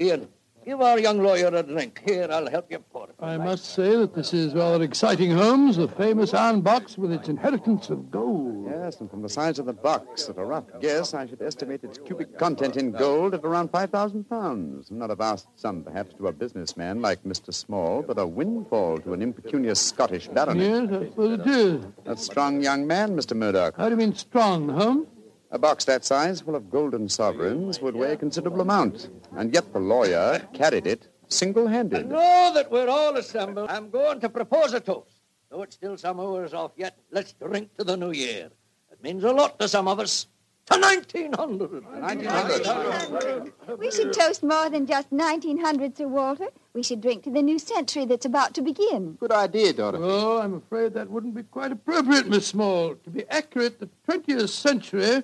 Ian, give our young lawyer a drink. Here, I'll help you pour it. I must say that this is rather exciting, Holmes. The famous iron box with its inheritance of gold. Yes, and from the size of the box, at a rough guess, I should estimate its cubic content in gold at around 5,000 pounds. Not a vast sum, perhaps, to a businessman like Mr. Small, but a windfall to an impecunious Scottish baronet. Yes, I suppose it is. A strong young man, Mr. Murdoch. How do you mean strong, Holmes? A box that size, full of golden sovereigns, would weigh a considerable amount. And yet the lawyer carried it single-handed. Now that we're all assembled, I'm going to propose a toast. Though it's still some hours off yet, let's drink to the new year. It means a lot to some of us. To 1900. 1900. We should toast more than just 1900, Sir Walter. We should drink to the new century that's about to begin. Good idea, Dorothy. Oh, I'm afraid that wouldn't be quite appropriate, Miss Small. To be accurate, the 20th century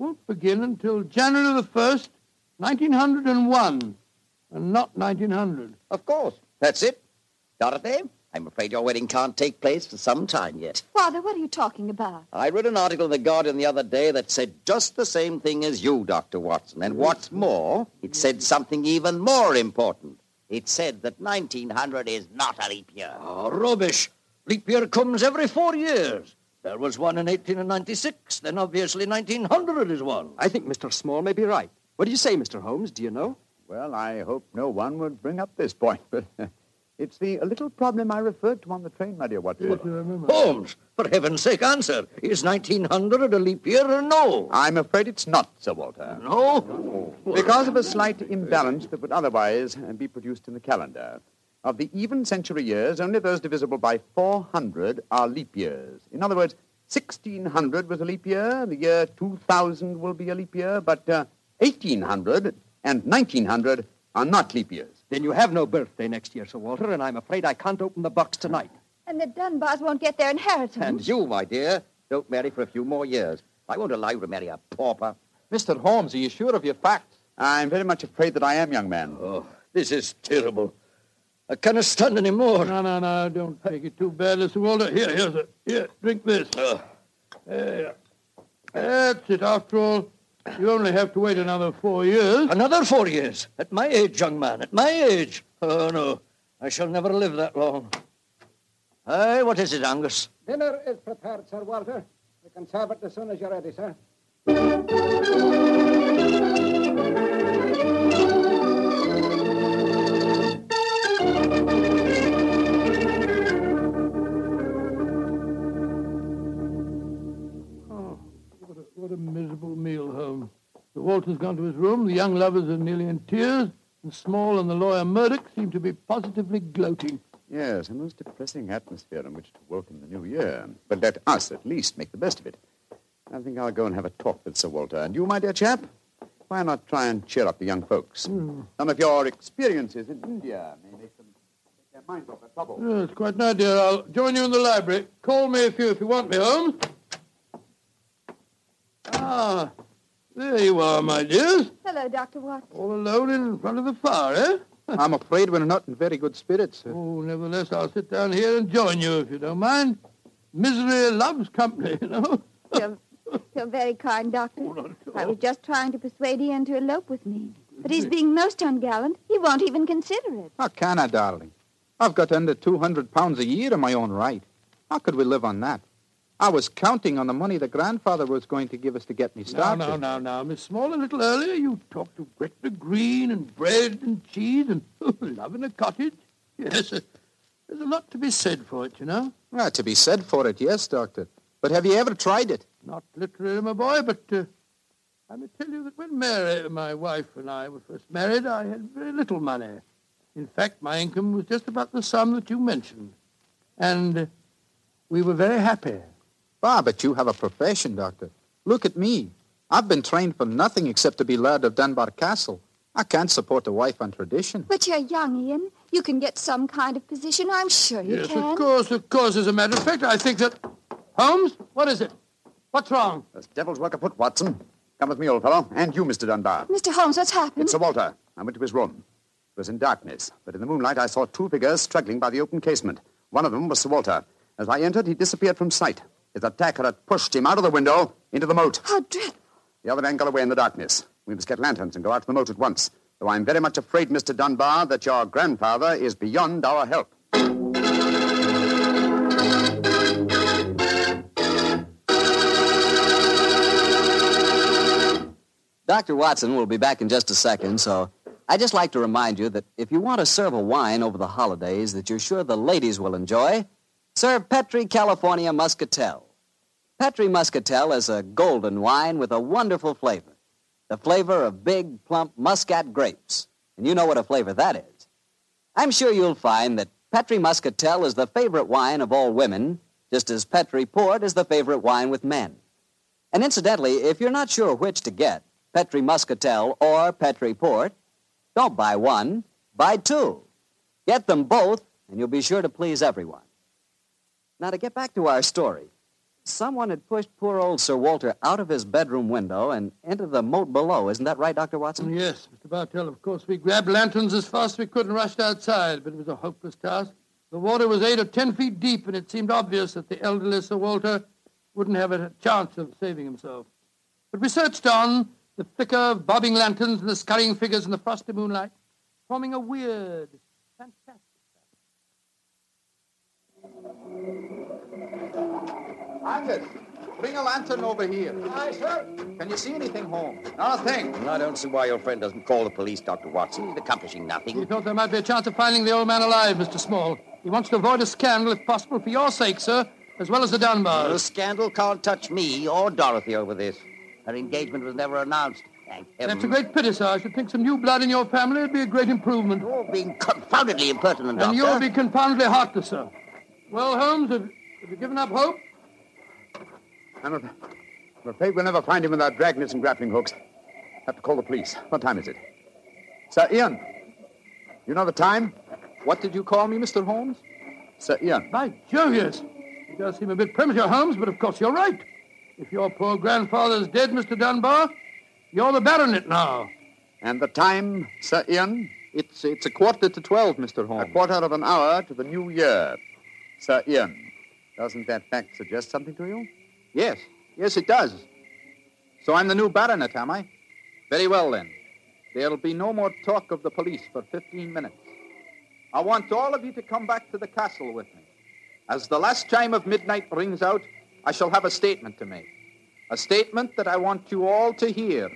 won't begin until January the 1st, 1901, and not 1900. Of course. That's it. Dorothy, I'm afraid your wedding can't take place for some time yet. Father, what are you talking about? I read an article in The Guardian the other day that said just the same thing as you, Dr. Watson. And what's more, it said something even more important. It said that 1900 is not a leap year. Oh, rubbish. Leap year comes every four years. There was one in 1896, then obviously 1900 is one. I think Mr. Small may be right. What do you say, Mr. Holmes? Do you know? Well, I hope no one would bring up this point, but it's the little problem I referred to on the train, my dear Watson. Yes, I remember. Holmes, for heaven's sake, answer. Is 1900 a leap year or no? I'm afraid it's not, Sir Walter. No? Because of a slight imbalance that would otherwise be produced in the calendar. Of the even century years, only those divisible by 400 are leap years. In other words, 1600 was a leap year, the year 2000 will be a leap year, but uh, 1800 and 1900 are not leap years. Then you have no birthday next year, Sir Walter, and I'm afraid I can't open the box tonight. And the Dunbars won't get their inheritance. And you, my dear, don't marry for a few more years. I won't allow you to marry a pauper. Mr. Holmes, are you sure of your facts? I'm very much afraid that I am, young man. Oh, this is terrible. I cannot stand any more. No, no, no, don't take it too badly, Sir Walter. Here, here's it. Here, drink this. Uh. There. That's it. After all, you only have to wait another four years. Another four years? At my age, young man, at my age? Oh, no. I shall never live that long. Hey, what is it, Angus? Dinner is prepared, Sir Walter. You can serve it as soon as you're ready, sir. What a, miserable meal, Holmes. The Walter's gone to his room, the young lovers are nearly in tears, and Small and the lawyer Murdoch seem to be positively gloating. Yes, a most depressing atmosphere in which to welcome the new year. But let us at least make the best of it. I think I'll go and have a talk with Sir Walter. And you, my dear chap, why not try and cheer up the young folks? Hmm. Some of your experiences in India may make them take their minds off their trouble. Yes, quite an idea. I'll join you in the library. Call me if you if you want me, Holmes. Ah, there you are, my dears. Hello, Dr. Watson. All alone in front of the fire, eh? I'm afraid we're not in very good spirits, sir. Oh, nevertheless, I'll sit down here and join you if you don't mind. Misery loves company, you know. You're, you're very kind, Doctor. I was just trying to persuade Ian to elope with me. But he's being most ungallant. He won't even consider it. How can I, darling? I've got under 200 pounds a year in my own right. How could we live on that? I was counting on the money the grandfather was going to give us to get me started. Now, now, now, now, Miss Small, a little earlier you talked of Gretna Green and bread and cheese and love in a cottage. Yes, uh, there's a lot to be said for it, you know. Well, to be said for it, yes, Doctor. But have you ever tried it? Not literally, my boy, but uh, I may tell you that when Mary, my wife, and I were first married, I had very little money. In fact, my income was just about the sum that you mentioned. And uh, we were very happy. Ah, but you have a profession, Doctor. Look at me. I've been trained for nothing except to be Laird of Dunbar Castle. I can't support a wife on tradition. But you're young, Ian. You can get some kind of position. I'm sure you yes, can. of course, of course. As a matter of fact, I think that... Holmes, what is it? What's wrong? There's devil's work afoot, Watson. Come with me, old fellow. And you, Mr. Dunbar. Mr. Holmes, what's happened? It's Sir Walter. I went to his room. It was in darkness, but in the moonlight I saw two figures struggling by the open casement. One of them was Sir Walter. As I entered, he disappeared from sight. His attacker had pushed him out of the window into the moat. How dreadful. The other man got away in the darkness. We must get lanterns and go out to the moat at once. Though I'm very much afraid, Mr. Dunbar, that your grandfather is beyond our help. Dr. Watson will be back in just a second, so I'd just like to remind you that if you want to serve a wine over the holidays that you're sure the ladies will enjoy, serve Petri California Muscatel. Petri Muscatel is a golden wine with a wonderful flavor. The flavor of big, plump Muscat grapes. And you know what a flavor that is. I'm sure you'll find that Petri Muscatel is the favorite wine of all women, just as Petri Port is the favorite wine with men. And incidentally, if you're not sure which to get, Petri Muscatel or Petri Port, don't buy one, buy two. Get them both, and you'll be sure to please everyone. Now, to get back to our story, someone had pushed poor old Sir Walter out of his bedroom window and into the moat below. Isn't that right, Dr. Watson? Mm, yes, Mr. Bartell. Of course, we grabbed lanterns as fast as we could and rushed outside, but it was a hopeless task. The water was eight or ten feet deep, and it seemed obvious that the elderly Sir Walter wouldn't have a chance of saving himself. But we searched on, the flicker of bobbing lanterns and the scurrying figures in the frosty moonlight, forming a weird, fantastic. Angus, bring a lantern over here. Aye, sir. Can you see anything, Holmes? Not a thing. I don't see why your friend doesn't call the police, Dr. Watson. He's accomplishing He nothing. thought there might be a chance of finding the old man alive, Mr. Small. He wants to avoid a scandal, if possible, for your sake, sir, as well as the Dunbars. The scandal can't touch me or Dorothy over this. Her engagement was never announced. Thank heaven. That's a great pity, sir. I should think some new blood in your family would be a great improvement. You're being confoundedly impertinent, And Doctor. you'll be confoundedly heartless, sir. Well, Holmes, have, have you given up hope? I'm, af- I'm afraid we'll never find him without dragnets and grappling hooks. Have to call the police. What time is it? Sir Ian. You know the time? What did you call me, Mr. Holmes? Sir Ian. By Jove, yes. It does seem a bit premature, Holmes, but of course you're right. If your poor grandfather's dead, Mr. Dunbar, you're the baronet now. And the time, Sir Ian? It's, it's a quarter to twelve, Mr. Holmes. A quarter of an hour to the new year. Sir Ian, doesn't that fact suggest something to you? Yes, yes, it does. So I'm the new baronet, am I? Very well, then. There'll be no more talk of the police for 15 minutes. I want all of you to come back to the castle with me. As the last chime of midnight rings out, I shall have a statement to make. A statement that I want you all to hear.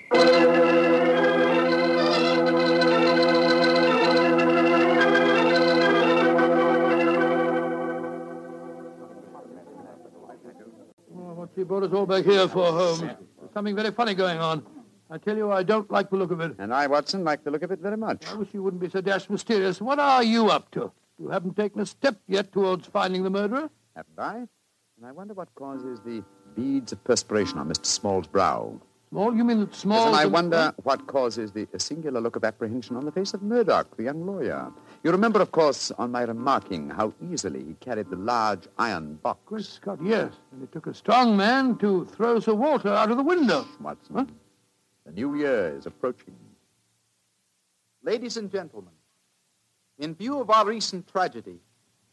You brought us all back here for, Holmes? There's something very funny going on. I tell you, I don't like the look of it. And I, Watson, like the look of it very much. I wish you wouldn't be so dashed mysterious. What are you up to? You haven't taken a step yet towards finding the murderer. Haven't I? And I wonder what causes the beads of perspiration on Mr. Small's brow. Small? You mean that Small? and I wonder what causes the singular look of apprehension on the face of Murdoch, the young lawyer. You remember, of course, on my remarking how easily he carried the large iron box. Good Scott, yes. And it took a strong man to throw Sir Walter out of the window. Watson, the new year is approaching. Ladies and gentlemen, in view of our recent tragedy,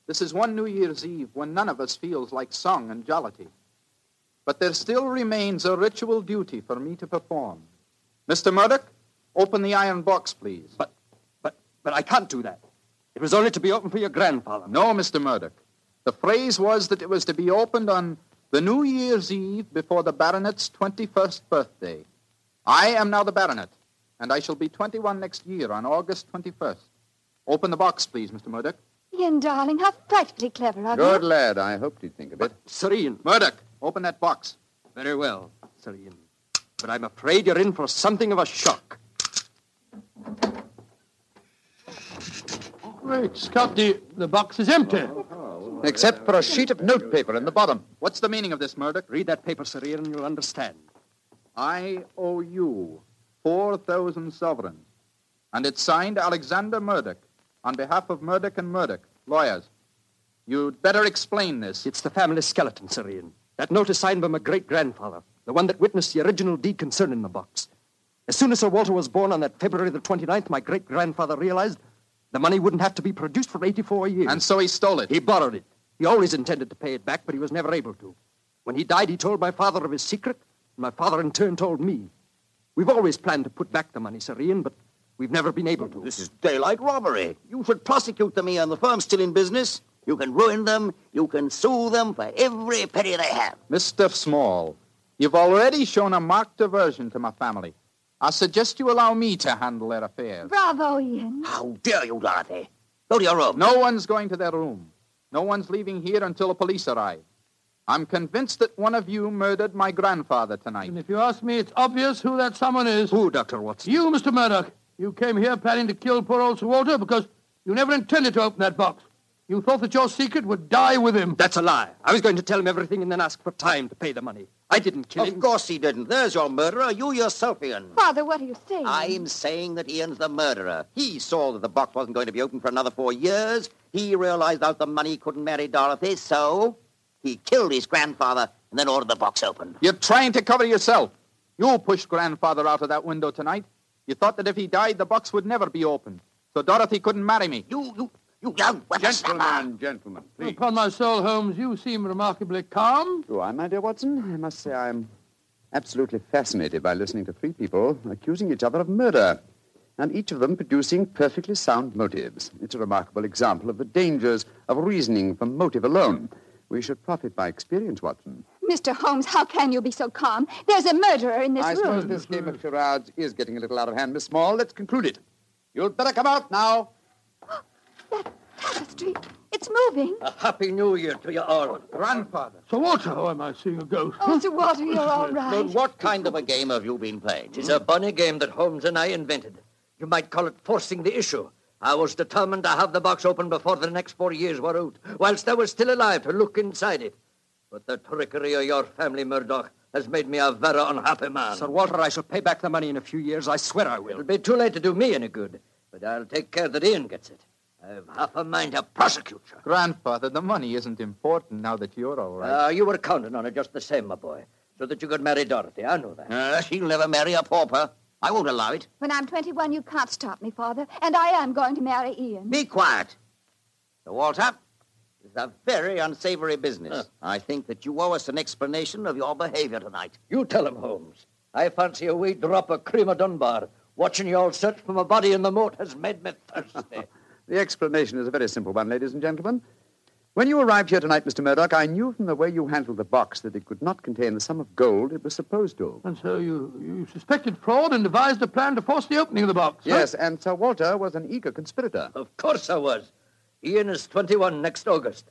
this is one New Year's Eve when none of us feels like song and jollity. But there still remains a ritual duty for me to perform. Mr. Murdoch, open the iron box, please. But, but, but I can't do that. It was only to be opened for your grandfather. No, Mr. Murdoch. The phrase was that it was to be opened on The New Year's Eve before the baronet's 21st birthday. I am now the baronet, and I shall be 21 next year on August 21st. Open the box, please, Mr. Murdoch. Ian, darling, how frightfully clever of you. Good lad. I hoped he'd think of it. Sir Ian. Murdoch, open that box. Very well, Sir Ian. But I'm afraid you're in for something of a shock. Oh, great Scott, the, the box is empty. Oh, oh, Except for a sheet of notepaper in the bottom. What's the meaning of this, Murdoch? Read that paper, Sir Ian, and you'll understand. I owe you 4,000 sovereigns. And it's signed Alexander Murdoch on behalf of Murdoch and Murdoch, lawyers. You'd better explain this. It's the family skeleton, Sir Ian. That note is signed by my great grandfather, the one that witnessed the original deed concerning the box. As soon as Sir Walter was born on that February the 29th, my great grandfather realized the money wouldn't have to be produced for 84 years. And so he stole it. He borrowed it. He always intended to pay it back, but he was never able to. When he died, he told my father of his secret, and my father in turn told me. We've always planned to put back the money, Sir Ian, but we've never been able to. This is daylight robbery. You should prosecute them, Ian. The firm's still in business. You can ruin them. You can sue them for every penny they have. Mr. Small, you've already shown a marked aversion to my family. I suggest you allow me to handle their affairs. Bravo, Ian. How dare you, Dorothy? Go to your room. No one's going to their room. No one's leaving here until the police arrive. I'm convinced that one of you murdered my grandfather tonight. And if you ask me, it's obvious who that someone is. Who, Dr. Watson? You, Mr. Murdoch. You came here planning to kill poor old Sir Walter because you never intended to open that box. You thought that your secret would die with him. That's a lie. I was going to tell him everything and then ask for time to pay the money. I didn't kill him. Of course he didn't. There's your murderer. You yourself, Ian. Father, what are you saying? I'm saying that Ian's the murderer. He saw that the box wasn't going to be open for another four years. He realized out the money couldn't marry Dorothy, so he killed his grandfather and then ordered the box opened. You're trying to cover yourself. You pushed grandfather out of that window tonight. You thought that if he died, the box would never be opened. So Dorothy couldn't marry me. You, you, you young Gentlemen, gentlemen, please. Upon my soul, Holmes, you seem remarkably calm. Do I, my dear Watson? I must say I'm absolutely fascinated by listening to three people accusing each other of murder, and each of them producing perfectly sound motives. It's a remarkable example of the dangers of reasoning from motive alone. We should profit by experience, Watson. Mr. Holmes, how can you be so calm? There's a murderer in this I room. suppose this game of charades is getting a little out of hand, Miss Small. Let's conclude it. You'd better come out now. That tapestry. It's moving. A happy new year to you all. Grandfather. Sir Walter, oh, am I seeing a ghost? Oh, Sir Walter, you're all right. But what kind of a game have you been playing? It's a funny game that Holmes and I invented. You might call it forcing the issue. I was determined to have the box open before the next four years were out, whilst I was still alive to look inside it. But the trickery of your family, Murdoch, has made me a very unhappy man. Sir Walter, I shall pay back the money in a few years. I swear I will. It'll be too late to do me any good, but I'll take care that Ian gets it. I've half a mind to prosecute you. Grandfather, the money isn't important now that you're all right. Uh, you were counting on it just the same, my boy, so that you could marry Dorothy. I know that. Uh, she'll never marry a pauper. I won't allow it. When I'm 21, you can't stop me, Father. And I am going to marry Ian. Be quiet. Sir Walter, this is a very unsavory business. Huh. I think that you owe us an explanation of your behavior tonight. You tell him, Holmes. I fancy a wee drop of cream of Dunbar. Watching you all search for my body in the moat has made me thirsty. The explanation is a very simple one, ladies and gentlemen. When you arrived here tonight, Mr. Murdoch, I knew from the way you handled the box that it could not contain the sum of gold it was supposed to. And so you, you suspected fraud and devised a plan to force the opening of the box. huh? Yes, and Sir Walter was an eager conspirator. Of course I was. Ian is 21 next August.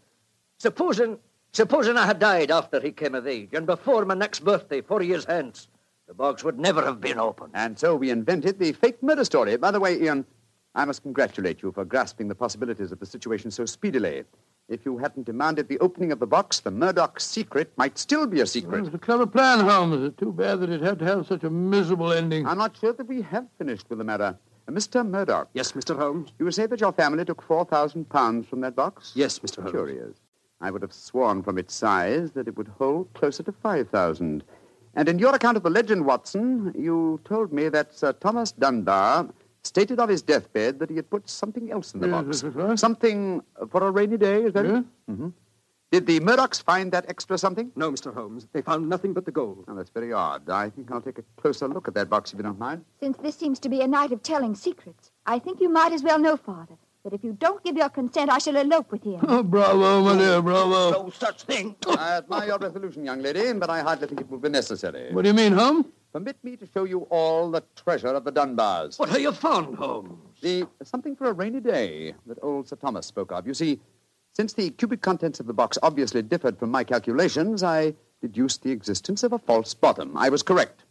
Supposing, supposing I had died after he came of age and before my next birthday, four years hence, the box would never have been opened. And so we invented the fake murder story. By the way, Ian, I must congratulate you for grasping the possibilities of the situation so speedily. If you hadn't demanded the opening of the box, the Murdoch secret might still be a It secret. was a clever plan, Holmes. It's too bad that it had to have such a miserable ending. I'm not sure that we have finished with the matter. Uh, Mr. Murdoch. Yes, Mr. Holmes? You say that your family took 4,000 pounds from that box? Yes, Mr. Holmes. Curious. I would have sworn from its size that it would hold closer to 5,000. And in your account of the legend, Watson, you told me that Sir Thomas Dunbar stated of his deathbed that he had put something else in the box. Something for a rainy day, is that Yeah. it? Mm-hmm. Did the Murdochs find that extra something? No, Mr. Holmes. They found nothing but the gold. Oh, that's very odd. I think I'll take a closer look at that box if you don't mind. Since this seems to be a night of telling secrets, I think you might as well know, Father, that if you don't give your consent, I shall elope with him. Oh, bravo, my dear, bravo. No such thing. I admire your resolution, young lady, but I hardly think it will be necessary. What do you mean, Holmes? Permit me to show you all the treasure of the Dunbars. What have you found, Holmes? The something for a rainy day that old Sir Thomas spoke of. You see, since the cubic contents of the box obviously differed from my calculations, I deduced the existence of a false bottom. I was correct.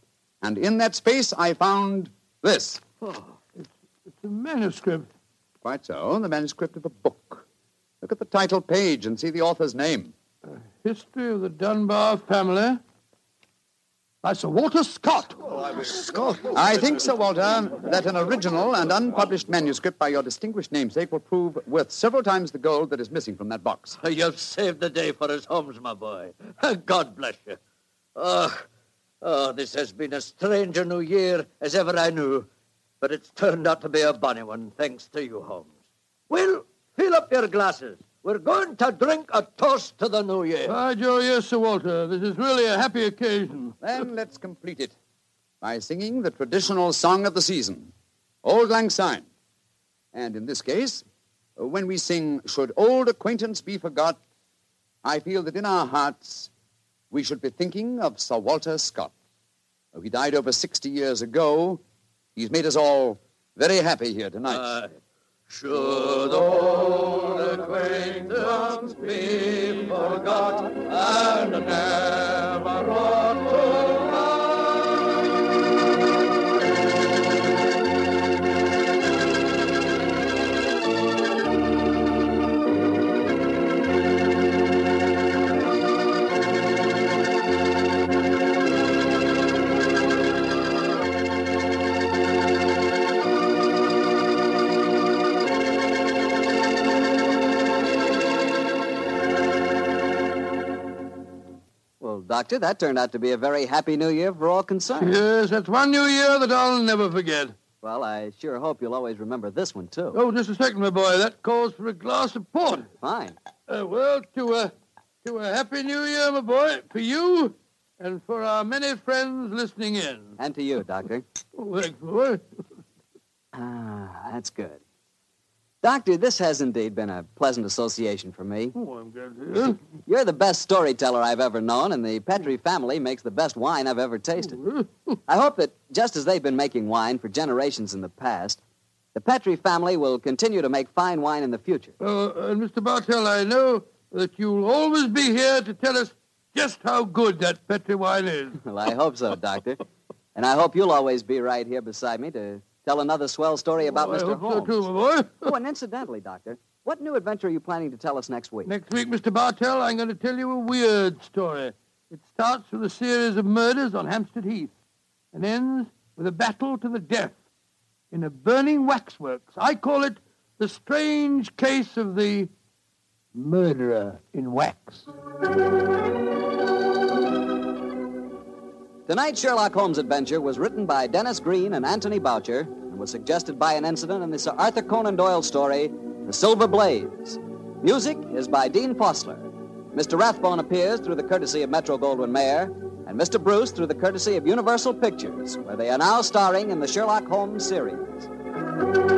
And in that space, I found this. Oh, it's, it's a manuscript. Quite so, the manuscript of a book. Look at the title page and see the author's name. A History of the Dunbar family. By Sir Walter Scott. Oh, I was Scott. I think, Sir Walter, that an original and unpublished manuscript by your distinguished namesake will prove worth several times the gold that is missing from that box. You've saved the day for us, Holmes, my boy. God bless you. Oh, oh, this has been as strange a new year as ever I knew, but it's turned out to be a bonny one, thanks to you, Holmes. Well, fill up your glasses. We're going to drink a toast to the new year. By Jove, yes, Sir Walter. This is really a happy occasion. Then let's complete it by singing the traditional song of the season, Auld Lang Syne. And in this case, when we sing, Should Old Acquaintance Be Forgot, I feel that in our hearts we should be thinking of Sir Walter Scott. Though he died over 60 years ago, he's made us all very happy here tonight. Uh, should old acquaintance be forgot and never brought to Doctor, that turned out to be a very happy new year for all concerned. Yes, that's one new year that I'll never forget. Well, I sure hope you'll always remember this one, too. Oh, just a second, my boy. That calls for a glass of port. Fine. Uh, well, to a, to a happy new year, my boy, for you and for our many friends listening in. And to you, Doctor. Oh, thanks, boy. Ah, that's good. Doctor, this has indeed been a pleasant association for me. Oh, I'm glad to hear. You're the best storyteller I've ever known, and the Petri family makes the best wine I've ever tasted. I hope that just as they've been making wine for generations in the past, the Petri family will continue to make fine wine in the future. Uh, and Mr. Bartell, I know that you'll always be here to tell us just how good that Petri wine is. Well, I hope so, Doctor. And I hope you'll always be right here beside me to tell another swell story about Oh, I Mr. hope so, Holmes. too, my boy. oh, and incidentally, Doctor, what new adventure are you planning to tell us next week? Next week, Mr. Bartell, I'm going to tell you a weird story. It starts with a series of murders on Hampstead Heath and ends with a battle to the death in a burning waxworks. I call it the strange case of the murderer in wax. Tonight's Sherlock Holmes adventure was written by Dennis Green and Anthony Boucher and was suggested by an incident in the Sir Arthur Conan Doyle story, The Silver Blaze. Music is by Dean Fossler. Mr. Rathbone appears through the courtesy of Metro Goldwyn Mayer, and Mr. Bruce through the courtesy of Universal Pictures, where they are now starring in the Sherlock Holmes series.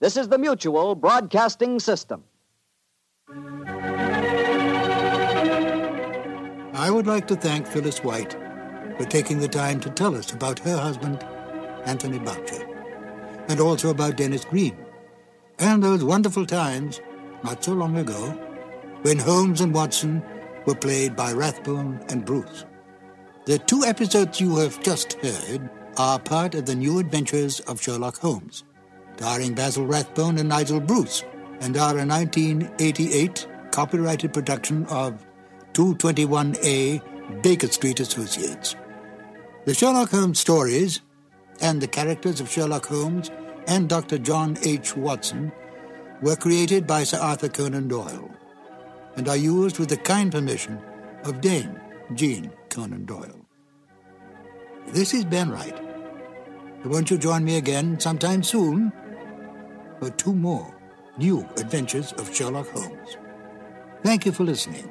This is the Mutual Broadcasting System. I would like to thank Phyllis White for taking the time to tell us about her husband, Anthony Boucher, and also about Dennis Green, and those wonderful times, not so long ago, when Holmes and Watson were played by Rathbone and Bruce. The two episodes you have just heard are part of the new adventures of Sherlock Holmes, starring Basil Rathbone and Nigel Bruce, and are a 1988 copyrighted production of 221A Baker Street Associates. The Sherlock Holmes stories and the characters of Sherlock Holmes and Dr. John H. Watson were created by Sir Arthur Conan Doyle and are used with the kind permission of Dame Jean Conan Doyle. This is Ben Wright. Won't you join me again sometime soon for two more new adventures of Sherlock Holmes? Thank you for listening.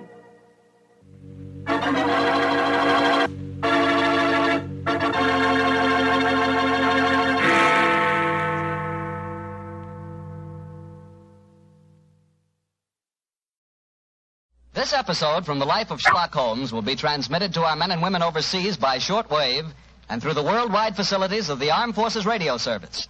This episode from the life of Sherlock Holmes will be transmitted to our men and women overseas by shortwave and through the worldwide facilities of the Armed Forces Radio Service.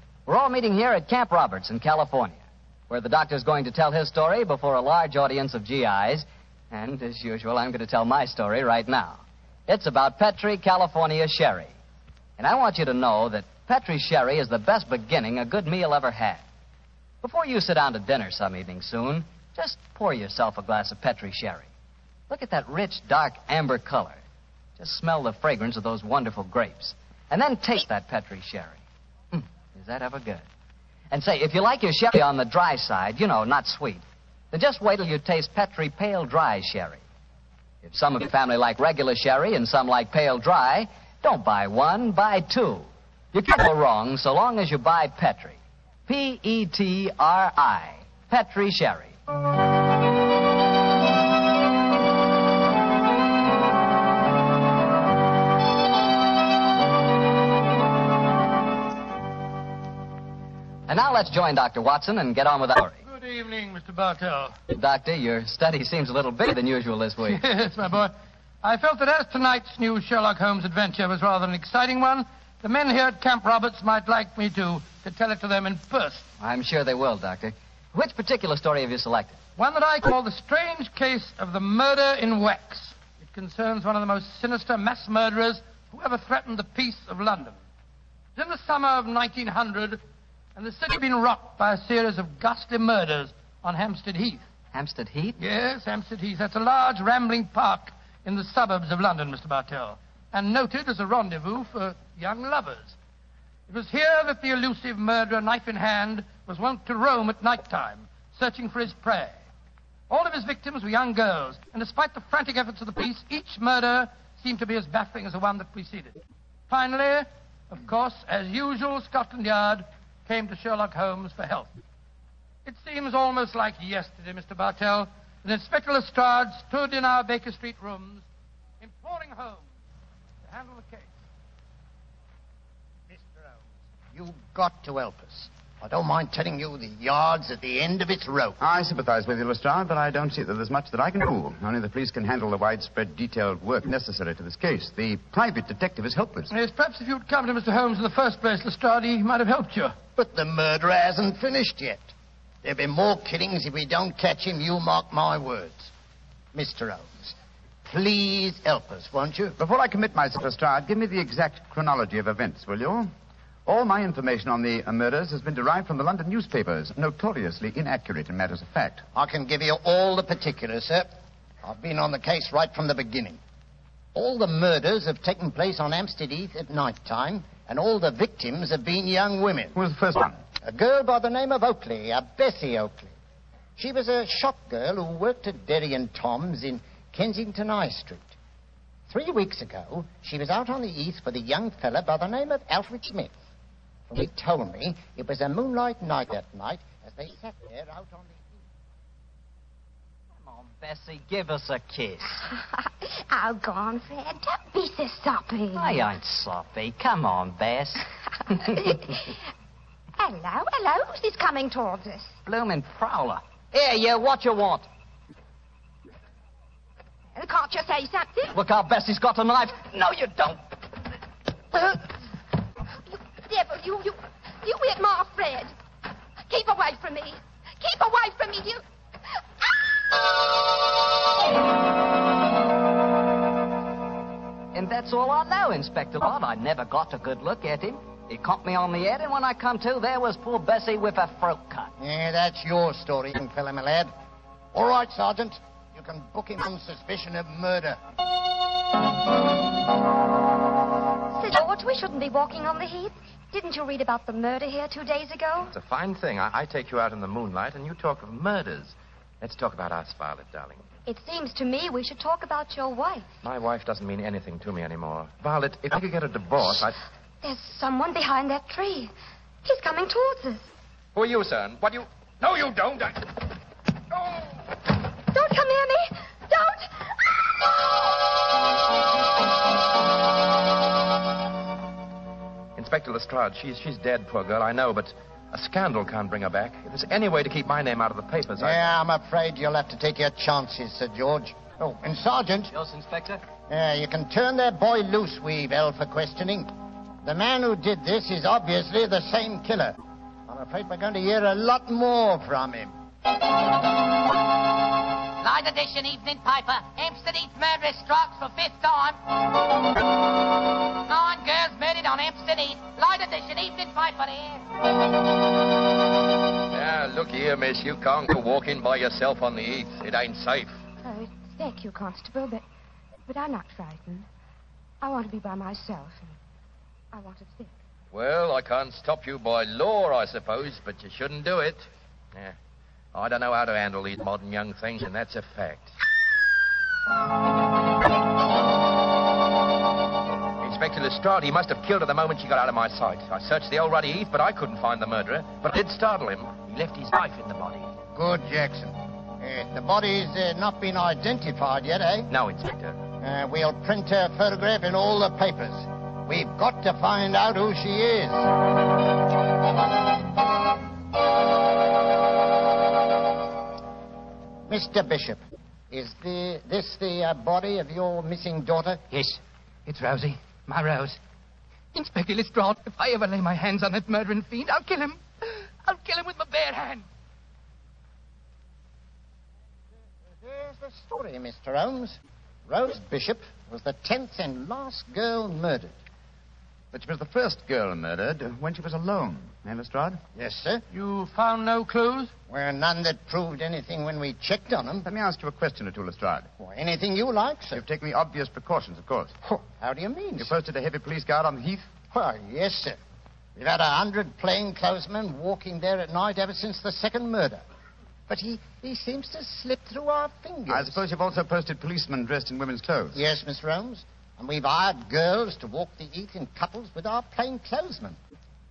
we're all meeting here at Camp Roberts in California, where the doctor's going to tell his story before a large audience of GIs. And as usual, I'm going to tell my story right now. It's about Petri California Sherry. And I want you to know that Petri Sherry is the best beginning a good meal ever had. Before you sit down to dinner some evening soon, just pour yourself a glass of Petri Sherry. Look at that rich, dark amber color. Just smell the fragrance of those wonderful grapes. And then taste that Petri Sherry. Is that ever good? And say, if you like your sherry on the dry side, you know, not sweet, then just wait till you taste Petri Pale Dry Sherry. If some of your family like regular sherry and some like pale dry, don't buy one, buy two. You can't go wrong so long as you buy Petri. P E T R I. Petri Sherry. And now let's join Dr. Watson and get on with our story. Good evening, Mr. Bartell. Doctor, your study seems a little bigger than usual this week. yes, my boy. I felt that as tonight's new Sherlock Holmes adventure was rather an exciting one, the men here at Camp Roberts might like me to, to tell it to them in person. I'm sure they will, Doctor. Which particular story have you selected? One that I call the strange case of the murder in Wax. It concerns one of the most sinister mass murderers who ever threatened the peace of London. In the summer of 1900, and the city had been rocked by a series of ghastly murders on Hampstead Heath. Hampstead Heath? Yes, Hampstead Heath. That's a large rambling park in the suburbs of London, Mr. Bartell, and noted as a rendezvous for young lovers. It was here that the elusive murderer, knife in hand, was wont to roam at night time, searching for his prey. All of his victims were young girls, and despite the frantic efforts of the police, each murder seemed to be as baffling as the one that preceded. Finally, of course, as usual, Scotland Yard came to Sherlock Holmes for help. It seems almost like yesterday, Mr. Bartell, that Inspector Lestrade stood in our Baker Street rooms, imploring Holmes to handle the case. Mr. Holmes, you've got to help us. I don't mind telling you the yard's at the end of its rope. I sympathize with you, Lestrade, but I don't see that there's much that I can do. Only the police can handle the widespread, detailed work necessary to this case. The private detective is helpless. Yes, perhaps if you'd come to Mr. Holmes in the first place, Lestrade, he might have helped you. But the murderer hasn't finished yet. There'll be more killings if we don't catch him, you mark my words. Mr. Holmes, please help us, won't you? Before I commit myself, Lestrade, give me the exact chronology of events, will you? All my information on the uh, murders has been derived from the London newspapers, notoriously inaccurate in matters of fact. I can give you all the particulars, sir. I've been on the case right from the beginning. All the murders have taken place on Hampstead Heath at night time, and all the victims have been young women. Who was the first one? A girl by the name of Oakley, a Bessie Oakley. She was a shop girl who worked at Derry and Toms in Kensington High Street. Three weeks ago, she was out on the Heath with a young fella by the name of Alfred Smith. He told me it was a moonlight night that night as they sat there out on the Come on, Bessie, give us a kiss. oh, go on, Fred. Don't be so soppy. I ain't soppy. Come on, Bess. hello, hello. Who's this coming towards us? Bloomin' prowler. Here, you, what you want? Can't you say something? Look how Bessie's got a knife. No, you don't. Uh, I know, Inspector I never got a good look at him. He caught me on the head, and when I come to, there was poor Bessie with a throat cut. Yeah, that's your story, young fella, my lad. All right, Sergeant. You can book him on suspicion of murder. Sir George, we shouldn't be walking on the heath. Didn't you read about the murder here two days ago? It's a fine thing. I, I take you out in the moonlight, and you talk of murders. Let's talk about us, Violet, darling. It seems to me we should talk about your wife. My wife doesn't mean anything to me anymore. Violet, if I could get a divorce, I'd. There's someone behind that tree. He's coming towards us. Who are you, son? What do you. No, you don't. I... Don't come near me. Don't. Inspector Lestrade, she's, she's dead, poor girl, I know, but a scandal can't bring her back. If there's any way to keep my name out of the papers, I. Yeah, I'm afraid you'll have to take your chances, Sir George. Oh, and Sergeant. Yes, Inspector? Yeah, you can turn that boy loose, Weevil, for questioning. The man who did this is obviously the same killer. I'm afraid we're going to hear a lot more from him. Light edition evening paper. Hampstead Heath murderess strikes for fifth time. Nine girls murdered on Hampstead Heath. Light edition evening paper here. Now, look here, miss. You can't go walking by yourself on the heath. It ain't safe. Oh, thank you, Constable, but, but I'm not frightened. I want to be by myself, and I want to think. Well, I can't stop you by law, I suppose, but you shouldn't do it. Yeah. I don't know how to handle these modern young things, and that's a fact. Inspector Lestrade, he must have killed her the moment she got out of my sight. I searched the old ruddy heath, but I couldn't find the murderer. But it did startle him. He left his knife in the body. Good, Jackson. Uh, the body's uh, not been identified yet, eh? No, Inspector. Uh, we'll print her photograph in all the papers. We've got to find out who she is. Mr. Bishop, is the, this the uh, body of your missing daughter? Yes, it's Rosie, my Rose. Inspector Lestrade, if I ever lay my hands on that murdering fiend, I'll kill him. I'll kill him with my bare hand. There's the story, Mr. Holmes. Rose Bishop was the tenth and last girl murdered. But she was the first girl murdered when she was alone. Eh, Lestrade? Yes, sir. You found no clues? Well, none that proved anything when we checked on them. Let me ask you a question or two, Lestrade. Well, anything you like, sir. You've taken the obvious precautions, of course. How do you mean? You sir? posted a heavy police guard on the heath? Why, yes, sir. We've had a hundred plainclothesmen walking there at night ever since the second murder. But he, he seems to slip through our fingers. I suppose you've also posted policemen dressed in women's clothes. Yes, Mr. Holmes. And we've hired girls to walk the heath in couples with our plain plainclothesmen.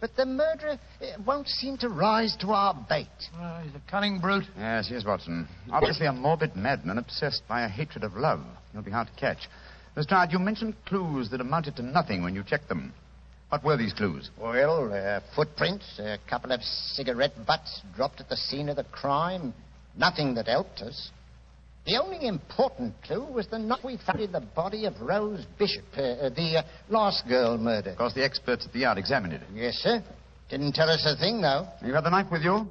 But the murderer uh, won't seem to rise to our bait. Oh, he's a cunning brute. Yes, he is, Watson. Obviously a morbid madman obsessed by a hatred of love. He'll be hard to catch. Lestrade, you mentioned clues that amounted to nothing when you checked them. What were these clues? Well, uh, footprints, a couple of cigarette butts dropped at the scene of the crime. Nothing that helped us. The only important clue was the knot we found in the body of Rose Bishop, uh, uh, the uh, last girl murdered. Of course, the experts at the yard examined it. Yes, sir. Didn't tell us a thing, though. You had the knife with you?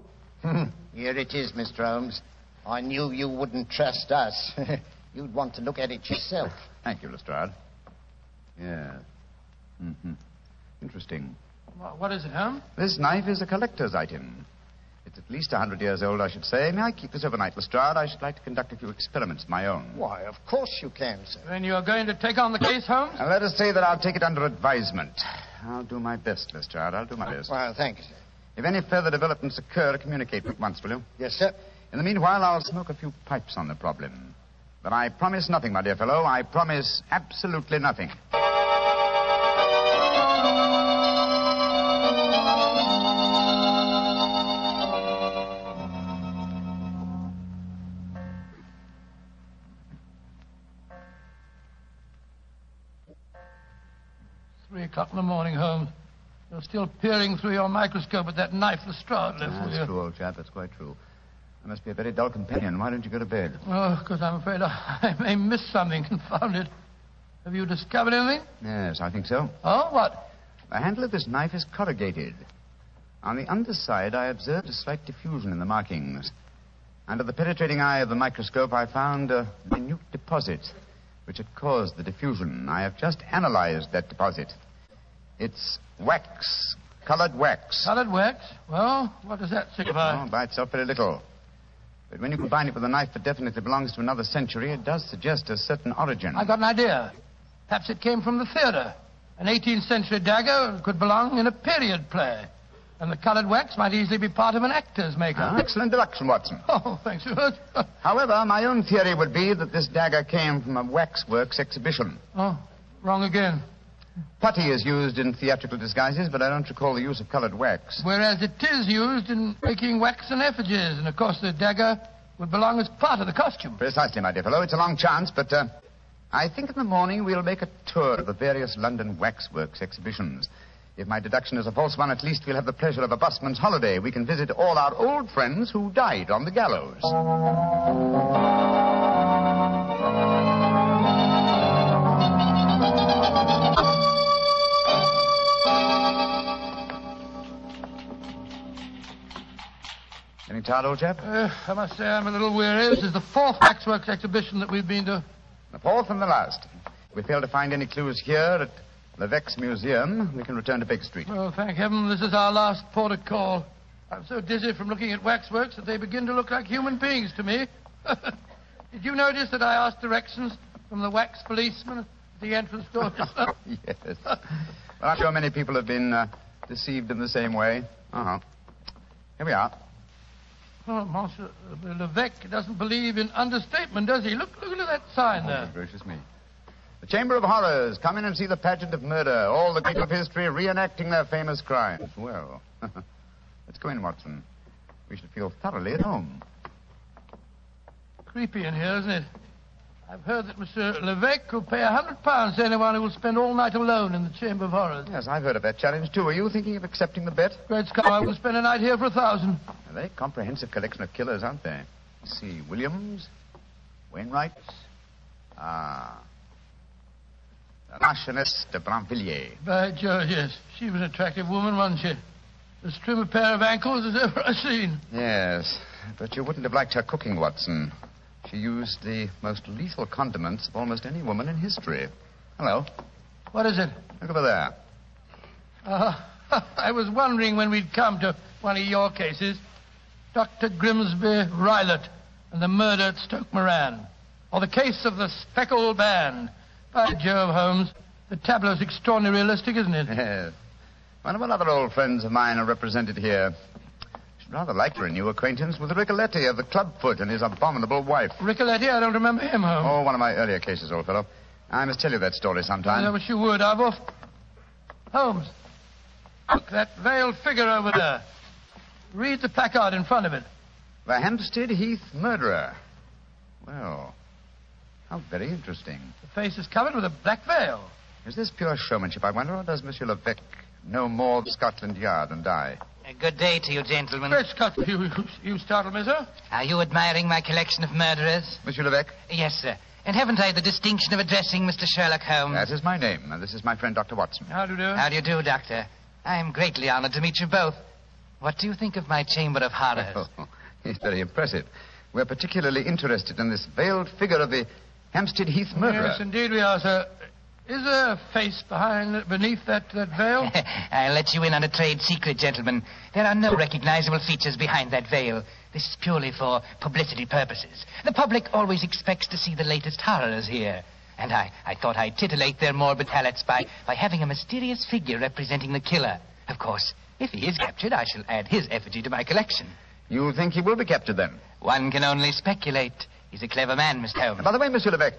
Here it is, Mr. Holmes. I knew you wouldn't trust us. You'd want to look at it yourself. Thank you, Lestrade. Yes. Mm-hmm. Interesting. What is it, Holmes? This knife is a collector's item. It's at least a hundred years old, I should say. May I keep this overnight, Lestrade? I should like to conduct a few experiments of my own. Why, of course you can, sir. Then you're going to take on the case, Holmes? And let us say that I'll take it under advisement. I'll do my best, Lestrade. I'll do my best. Well, thank you, sir. If any further developments occur, communicate at once, will you? Yes, sir. In the meanwhile, I'll smoke a few pipes on the problem. But I promise nothing, my dear fellow. I promise absolutely nothing. O'clock in the morning, Holmes. You're still peering through your microscope at that knife Lestrade left That's you. true, old chap. That's quite true. I must be a very dull companion. Why don't you go to bed? Oh, because I'm afraid I, I may miss something, confound it. Have you discovered anything? Yes, I think so. Oh, what? The handle of this knife is corrugated. On the underside, I observed a slight diffusion in the markings. Under the penetrating eye of the microscope, I found a minute deposit which had caused the diffusion. I have just analyzed that deposit. It's wax, colored wax. Colored wax? Well, what does that signify? Oh, by itself, very little. But when you combine it with a knife that definitely belongs to another century, it does suggest a certain origin. I've got an idea. Perhaps it came from the theater. An 18th century dagger could belong in a period play. And the colored wax might easily be part of an actor's makeup. Ah, excellent deduction, Watson. Oh, thanks, Stuart. However, my own theory would be that this dagger came from a waxworks exhibition. oh, wrong again. Putty is used in theatrical disguises, but I don't recall the use of colored wax. Whereas it is used in making waxen effigies. And, of course, the dagger would belong as part of the costume. Precisely, my dear fellow. It's a long chance, but uh, I think in the morning we'll make a tour of the various London waxworks exhibitions. If my deduction is a false one, at least we'll have the pleasure of a busman's holiday. We can visit all our old friends who died on the gallows. Getting tired, old chap? Uh, I must say I'm a little weary. This is the fourth waxworks exhibition that we've been to. The fourth and the last. If we fail to find any clues here at Levesque's Museum, we can return to Baker Street. Oh, thank heaven this is our last port of call. I'm so dizzy from looking at waxworks that they begin to look like human beings to me. Did you notice that I asked directions from the wax policeman at the entrance door? yes. Well, I'm sure many people have been uh, deceived in the same way. Uh-huh. Here we are. Oh, Monsieur Levesque doesn't believe in understatement, does he? Look, look at that sign Oh, there. gracious me. The Chamber of Horrors. Come in and see the pageant of murder. All the people of history reenacting their famous crimes. Well, let's go in, Watson. We should feel thoroughly at home. Creepy in here, isn't it? I've heard that Monsieur Levesque will pay a hundred pounds to anyone who will spend all night alone in the Chamber of Horrors. Yes, I've heard of that challenge, too. Are you thinking of accepting the bet? Great Scott, I will spend a night here for a thousand. A very comprehensive collection of killers, aren't they? Let's see. Williams, Wainwright. Ah. The Marchioness de Brinvilliers. By George, yes. She was an attractive woman, wasn't she? As trim a pair of ankles as ever I've seen. Yes, but you wouldn't have liked her cooking, Watson. She used the most lethal condiments of almost any woman in history. Hello. What is it? Look over there. Uh, I was wondering when we'd come to one of your cases. Dr. Grimesby Roylott and the murder at Stoke Moran. Or the case of the speckled band. By Jove, Holmes. The tableau's extraordinarily realistic, isn't it? Yes. One of other old friends of mine are represented here. Rather like your new acquaintance with Ricoletti of the Clubfoot and his abominable wife. Ricoletti, I don't remember him, Holmes. Oh, one of my earlier cases, old fellow. I must tell you that story sometime. I wish you would. I've off. Holmes, look, that veiled figure over there. Read the placard in front of it. The Hampstead Heath murderer. Well, how very interesting. The face is covered with a black veil. Is this pure showmanship, I wonder, or does Monsieur Levesque know more of Scotland Yard than I? Uh, good day to you, gentlemen. Great Scott, you, you, you startled me, sir. Are you admiring my collection of murderers? Monsieur Levesque? Yes, sir. And haven't I the distinction of addressing Mr. Sherlock Holmes? That is my name, and this is my friend Dr. Watson. How do you do? How do you do, Doctor? I am greatly honored to meet you both. What do you think of my Chamber of Horrors? Oh, it's very impressive. We're particularly interested in this veiled figure of the Hampstead Heath murderer. Yes, indeed we are, sir. Is there a face behind, beneath that, that veil? I'll let you in on a trade secret, gentlemen. There are no recognizable features behind that veil. This is purely for publicity purposes. The public always expects to see the latest horrors here. And I, I thought I'd titillate their morbid palates by, by having a mysterious figure representing the killer. Of course, if he is captured, I shall add his effigy to my collection. You think he will be captured then? One can only speculate. He's a clever man, Mr. Holmes. By the way, Monsieur Levesque,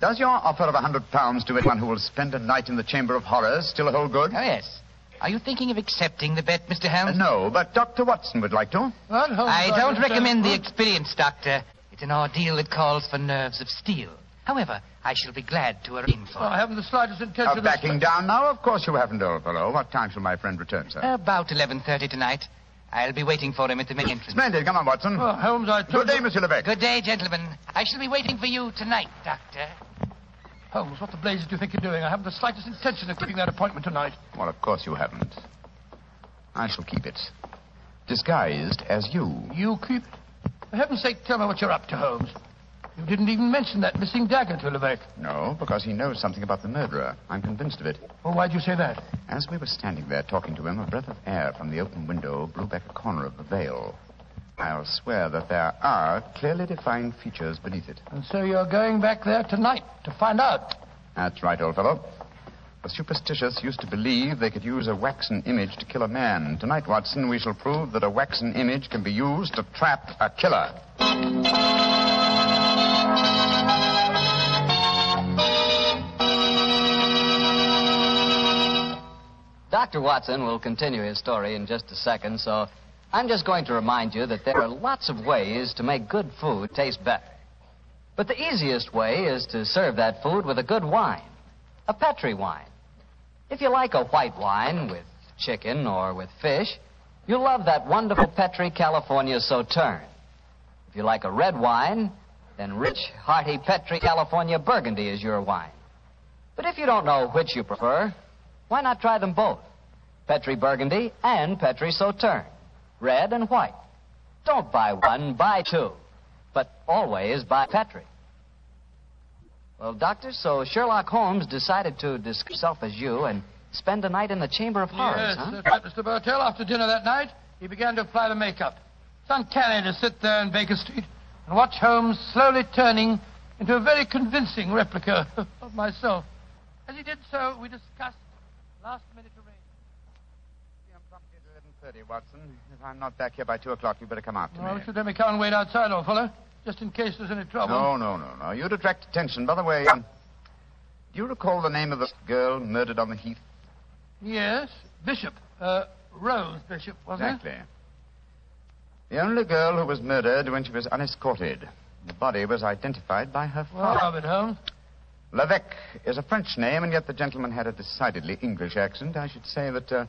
does your offer of a hundred pounds to anyone who will spend a night in the Chamber of Horrors still hold good? Oh, yes. Are you thinking of accepting the bet, Mr. Holmes? Uh, no, but Dr. Watson would like to. What? Holmes, I don't understand. recommend the experience, Doctor. It's an ordeal that calls for nerves of steel. However, I shall be glad to arrange for Oh, I haven't the slightest intention Of of... backing down now? Of course you haven't, old fellow. What time shall my friend return, sir? About 11.30 tonight. I'll be waiting for him at the main entrance. Splendid. Come on, Watson. Oh, Holmes, I Good day, Monsieur Levesque. Good day, gentlemen. I shall be waiting for you tonight, Doctor. Holmes, what the blazes do you think you're doing? I haven't the slightest intention of keeping that appointment tonight. Well, of course you haven't. I shall keep it. Disguised as you. You keep it? For heaven's sake, tell me what you're up to, Holmes. You didn't even mention that missing dagger to Levesque. No, because he knows something about the murderer. I'm convinced of it. Well, why'd you say that? As we were standing there talking to him, a breath of air from the open window blew back a corner of the veil. I'll swear that there are clearly defined features beneath it. And so you're going back there tonight to find out. That's right, old fellow. The superstitious used to believe they could use a waxen image to kill a man. Tonight, Watson, we shall prove that a waxen image can be used to trap a killer. Dr. Watson will continue his story in just a second, so I'm just going to remind you that there are lots of ways to make good food taste better. But the easiest way is to serve that food with a good wine, a Petri wine. If you like a white wine with chicken or with fish, you'll love that wonderful Petri California Sauterne. If you like a red wine, then rich, hearty Petri California Burgundy is your wine. But if you don't know which you prefer, why not try them both? Petri Burgundy and Petri Sauterne. Red and white. Don't buy one, buy two. But always buy Petri. Well, Doctor, so Sherlock Holmes decided to disguise himself as you and spend a night in the Chamber of Horrors, yes, huh? that's right, Mr. Bartell. After dinner that night, he began to apply the makeup. It's uncanny to sit there in Baker Street and watch Holmes slowly turning into a very convincing replica of myself. As he did so, we discussed last minute. Thirty, Watson. If I'm not back here by two o'clock, you'd better come after Well, me. should let me come and wait outside, old fellow, just in case there's any trouble. No, no, no, no. You'd attract attention. By the way, um, do you recall the name of the girl murdered on the heath? Yes, Bishop. Uh, Rose Bishop, wasn't it? Exactly. The only girl who was murdered when she was unescorted. The body was identified by her? Well, father. how it, Holmes? Levesque is a French name, and yet the gentleman had a decidedly English accent. I should say that uh,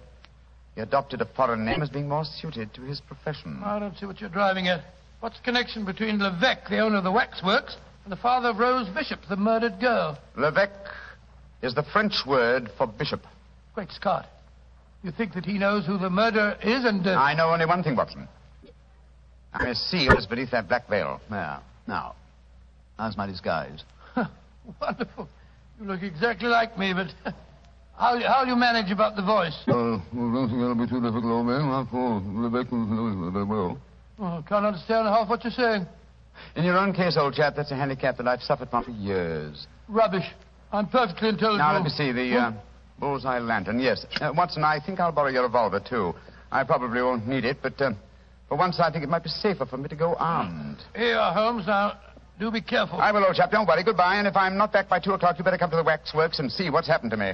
he adopted a foreign name as being more suited to his profession. I don't see what you're driving at. What's the connection between Levesque, the owner of the waxworks, and the father of Rose Bishop, the murdered girl? Levesque is the French word for bishop. Great Scott. You think that he knows who the murderer is and... Uh... I know only one thing, Watson. I may see what is beneath that black veil. There. Now, how's my disguise? Wonderful. You look exactly like me, but how how you manage about the voice? Uh, well, don't think that'll be too difficult, old man. After all, Rebecca knows very well. Oh, can't understand half what you're saying. In your own case, old chap, that's a handicap that I've suffered from for years. Rubbish. I'm perfectly intelligible. Now, let me see. The uh, bullseye lantern. Yes. Uh, Watson, I think I'll borrow your revolver, too. I probably won't need it, but uh, for once I think it might be safer for me to go armed. Here Holmes. Now, do be careful. I will, old chap. Don't worry. Goodbye. And if I'm not back by two o'clock, you better come to the waxworks and see what's happened to me.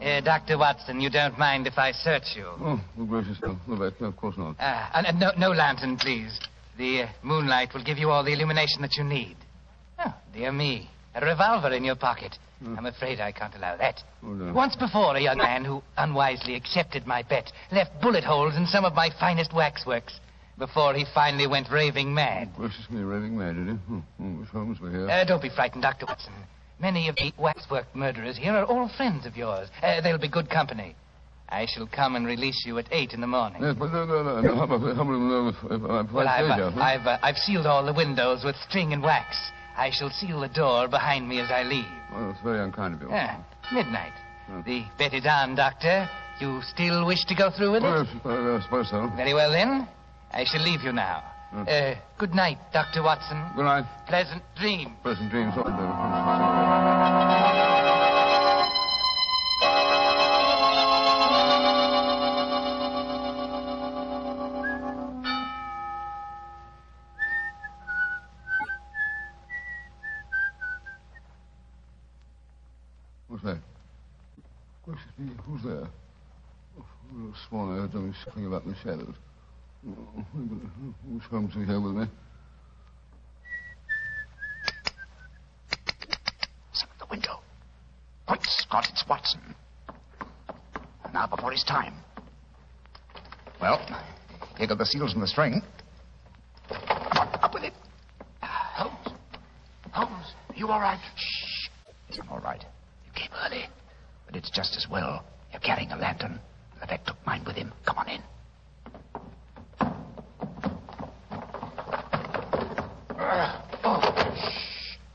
Uh, Dr. Watson, you don't mind if I search you? Oh, gracious, no, Rebecca, of course not. Uh, and, and no, no lantern, please. The uh, moonlight will give you all the illumination that you need. Oh, dear me. A revolver in your pocket. I'm afraid I can't allow that. Oh, no. Once before, a young man who unwisely accepted my bet left bullet holes in some of my finest waxworks before he finally went raving mad. Gracious me, raving mad, did he? Oh, oh, Miss Holmes, we're here. Uh, don't be frightened, Dr. Watson. Many of the waxwork murderers here are all friends of yours. Uh, they'll be good company. I shall come and release you at eight in the morning. Yes, but no, no, no. no how about, how about if, if I'm Well, I've, uh? I've, uh, I've sealed all the windows with string and wax. I shall seal the door behind me as I leave. Well, it's very unkind of you. Ah, midnight. The bet is on, Doctor. You still wish to go through with it? Well, yes, I, I suppose so. Very well, then. I shall leave you now. Hmm. Uh, good night, Dr. Watson. Good night. Pleasant dream. Pleasant dreams. there. Little swan heard something about the shadows. Who's wish to here with me. It's at the window. Quick, Scott, it's Watson. Now before his time. Well, here got the seals and the string. Up with it. Holmes. Holmes, are you all right? Shh. I'm all right. You came early, but it's just as well. Carrying a lantern. Levesque took mine with him. Come on in.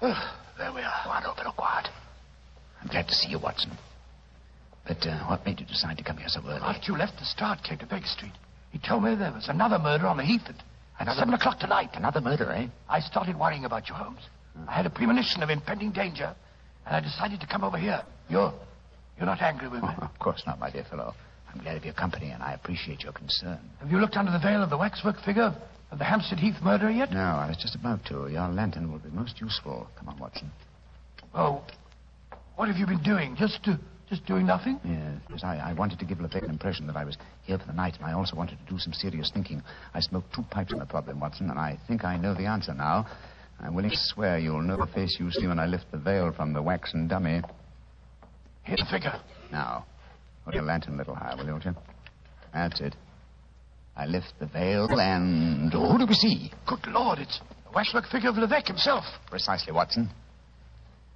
There we are. Quiet, open, quiet. I'm glad to see you, Watson. But uh, what made you decide to come here so early? After you left Lestrade, came to Baker Street. He told me there was another murder on the Heath at, Another- 7 o'clock tonight. Another murder, eh? I started worrying about you, Holmes. I had a premonition of impending danger, and I decided to come over here. You're, you're not angry with me. Of course not, my dear fellow. I'm glad of your company, and I appreciate your concern. Have you looked under the veil of the waxwork figure of the Hampstead Heath murderer yet? No, I was just about to. Your lantern will be most useful. Come on, Watson. Oh, what have you been doing? Just, uh, just doing nothing? Yes, I, I wanted to give Levesque an impression that I was here for the night, and I also wanted to do some serious thinking. I smoked two pipes on the problem, Watson, and I think I know the answer now. I'm willing to swear you'll know the face you see when I lift the veil from the waxen dummy. Here's the figure. Now, hold your lantern a little higher, will you, won't? That's it. I lift the veil, and who do we see? Good Lord, it's the waxwork figure of Levesque himself. Precisely, Watson.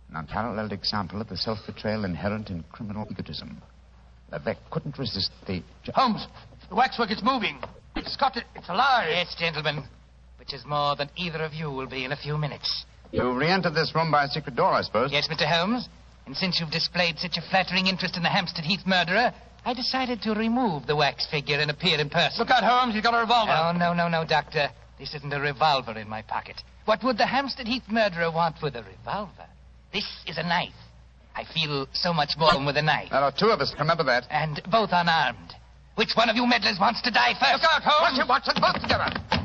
An unparalleled example of the self-betrayal inherent in criminal egotism. Levesque couldn't resist the... Holmes, the waxwork is moving. It's got it. It's alive. Yes, gentlemen. Which is more than either of you will be in a few minutes. You re-entered this room by a secret door, I suppose? Yes, Mr. Holmes. And since you've displayed such a flattering interest in the Hampstead Heath murderer, I decided to remove the wax figure and appear in person. Look out, Holmes. He's got a revolver. Oh, no, no, no, Doctor. This isn't a revolver in my pocket. What would the Hampstead Heath murderer want with a revolver? This is a knife. I feel so much more with a knife. There are two of us, remember that. And both unarmed. Which one of you meddlers wants to die first? Look out, Holmes. Watch it, Watson, both together.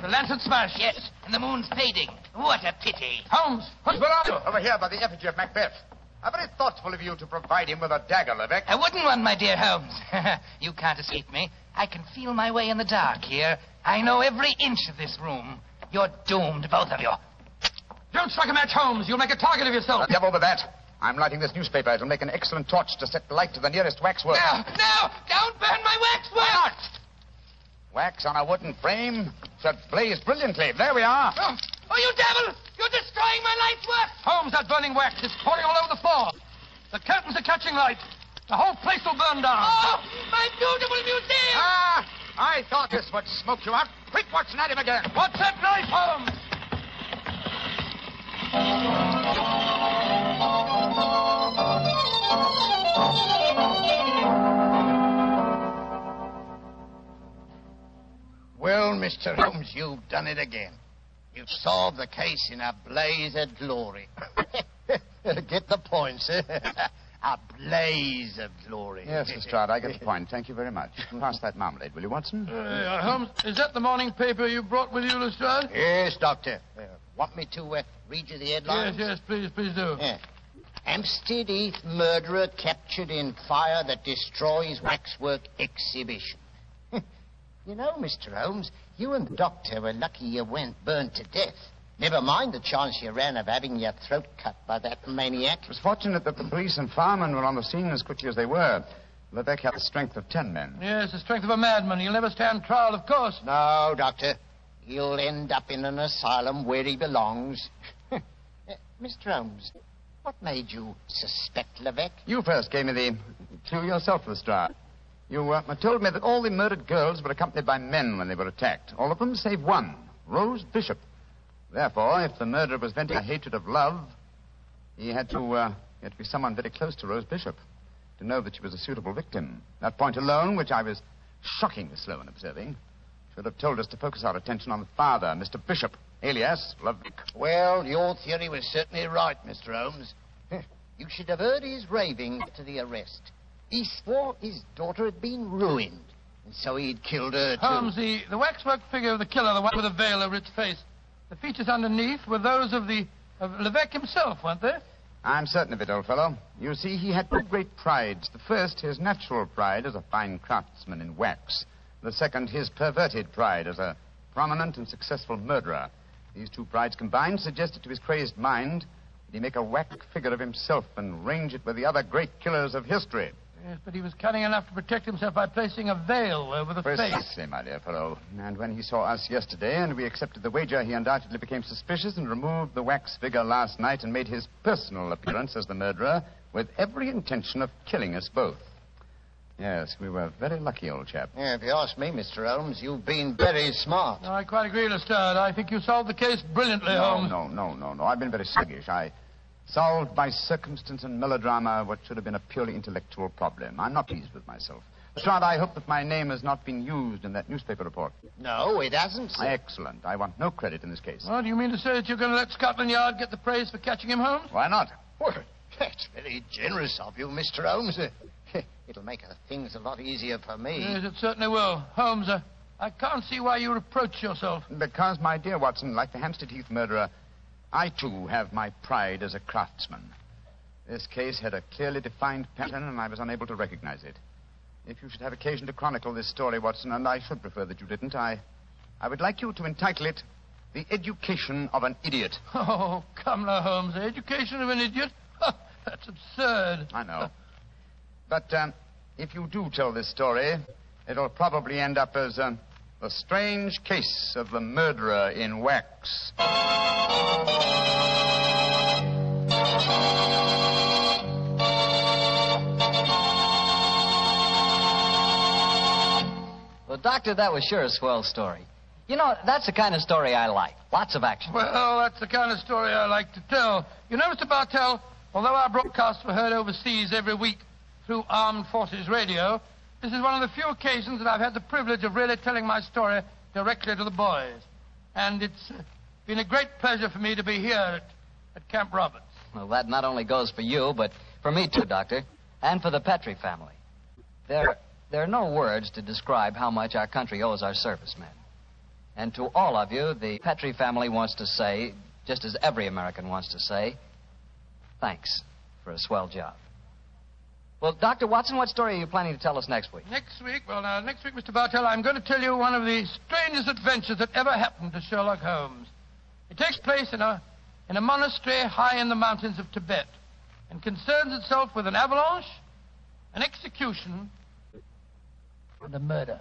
The lantern smashed. Yes, and the moon's fading. What a pity. Holmes, what's Where are you? Over here by the effigy of Macbeth. How very thoughtful of you to provide him with a dagger, Levesque. A wooden one, my dear Holmes. you can't escape me. I can feel my way in the dark here. I know every inch of this room. You're doomed, both of you. Don't strike a match, Holmes. You'll make a target of yourself. The devil with that. I'm lighting this newspaper. It'll make an excellent torch to set light to the nearest waxwork. Now, now, don't burn my waxwork. Wax on a wooden frame should blaze brilliantly. There we are. Oh, oh, you devil! You're destroying my life's work! Holmes, that burning wax is pouring all over the floor. The curtains are catching light. The whole place will burn down. Oh, my beautiful museum! Ah, I thought this would smoke you out. Quick, Watson, at him again. What's that knife, Holmes? Well, Mr. Holmes, you've done it again. You've solved the case in a blaze of glory. Get the point, sir. a blaze of glory. Yes, Lestrade, I get the point. Thank you very much. Pass that marmalade, will you, Watson? Uh, Holmes, is that the morning paper you brought with you, Lestrade? Yes, Doctor. Uh, want me to uh, read you the headlines? Yes, yes, please, please do. Yeah. Hampstead Heath murderer captured in fire that destroys waxwork exhibition. You know, Mr. Holmes, you and the doctor were lucky you weren't burned to death. Never mind the chance you ran of having your throat cut by that maniac. It was fortunate that the police and firemen were on the scene as quickly as they were. Levesque had the strength of ten men. Yes, the strength of a madman. He'll never stand trial, of course. No, Doctor. He'll end up in an asylum where he belongs. Uh, Mr. Holmes, what made you suspect Levesque? You first gave me the clue yourself, Lestrade. You uh, told me that all the murdered girls were accompanied by men when they were attacked. All of them save one, Rose Bishop. Therefore, if the murderer was venting a hatred of love, he had to, uh, he had to be someone very close to Rose Bishop to know that she was a suitable victim. That point alone, which I was shockingly slow in observing, should have told us to focus our attention on the father, Mr. Bishop, alias Levesque. Well, your theory was certainly right, Mr. Holmes. You should have heard his raving to the arrest. He swore his daughter had been ruined, and so he'd killed her too. Holmes, the, the waxwork figure of the killer, the one with a veil over its face, the features underneath were those of the of Levesque himself, weren't they? I'm certain of it, old fellow. You see, he had two great prides. The first, his natural pride as a fine craftsman in wax. The second, his perverted pride as a prominent and successful murderer. These two prides combined suggested to his crazed mind that he make a whack figure of himself and range it with the other great killers of history? Yes, but he was cunning enough to protect himself by placing a veil over the face. Precisely, my dear fellow. And when he saw us yesterday and we accepted the wager, he undoubtedly became suspicious and removed the wax figure last night and made his personal appearance as the murderer with every intention of killing us both. Yes, we were very lucky, old chap. Yeah, if you ask me, Mr. Holmes, you've been very smart. No, I quite agree, Lestrade. I think you solved the case brilliantly, no, Holmes. No, no, no, no. I've been very sluggish. I solved by circumstance and melodrama what should have been a purely intellectual problem. I'm not pleased with myself. Lestrade, I hope that my name has not been used in that newspaper report. No, it hasn't, sir. Excellent. I want no credit in this case. Well, do you mean to say that you're going to let Scotland Yard get the praise for catching him, Holmes? Why not? Well, that's very generous of you, Mr. Holmes. Uh, It'll make uh, things a lot easier for me. Yes, it certainly will. Holmes, uh, I can't see why you reproach yourself. Because, my dear Watson, like the Hampstead Heath murderer, I too have my pride as a craftsman. This case had a clearly defined pattern, and I was unable to recognize it. If you should have occasion to chronicle this story, Watson, and I should prefer that you didn't, I, I would like you to entitle it The Education of an Idiot. Oh, come now, Holmes. The education of an idiot? That's absurd. I know. But um, if you do tell this story, it'll probably end up as um, the strange case of the murderer in wax. Well, Doctor, that was sure a swell story. You know, that's the kind of story I like. Lots of action. Well, that's the kind of story I like to tell. You know, Mr. Bartell, although our broadcasts were heard overseas every week through Armed Forces Radio, this is one of the few occasions that I've had the privilege of really telling my story directly to the boys. And it's uh, been a great pleasure for me to be here at, at Camp Roberts. Well, that not only goes for you, but for me too, Doctor, and for the Petri family. There, there are no words to describe how much our country owes our servicemen. And to all of you, the Petri family wants to say, just as every American wants to say, thanks for a swell job. Well, Dr. Watson, what story are you planning to tell us next week? Next week, well, now, next week, Mr. Bartell, I'm going to tell you one of the strangest adventures that ever happened to Sherlock Holmes. It takes place in a, in a monastery high in the mountains of Tibet and concerns itself with an avalanche, an execution, and a murder.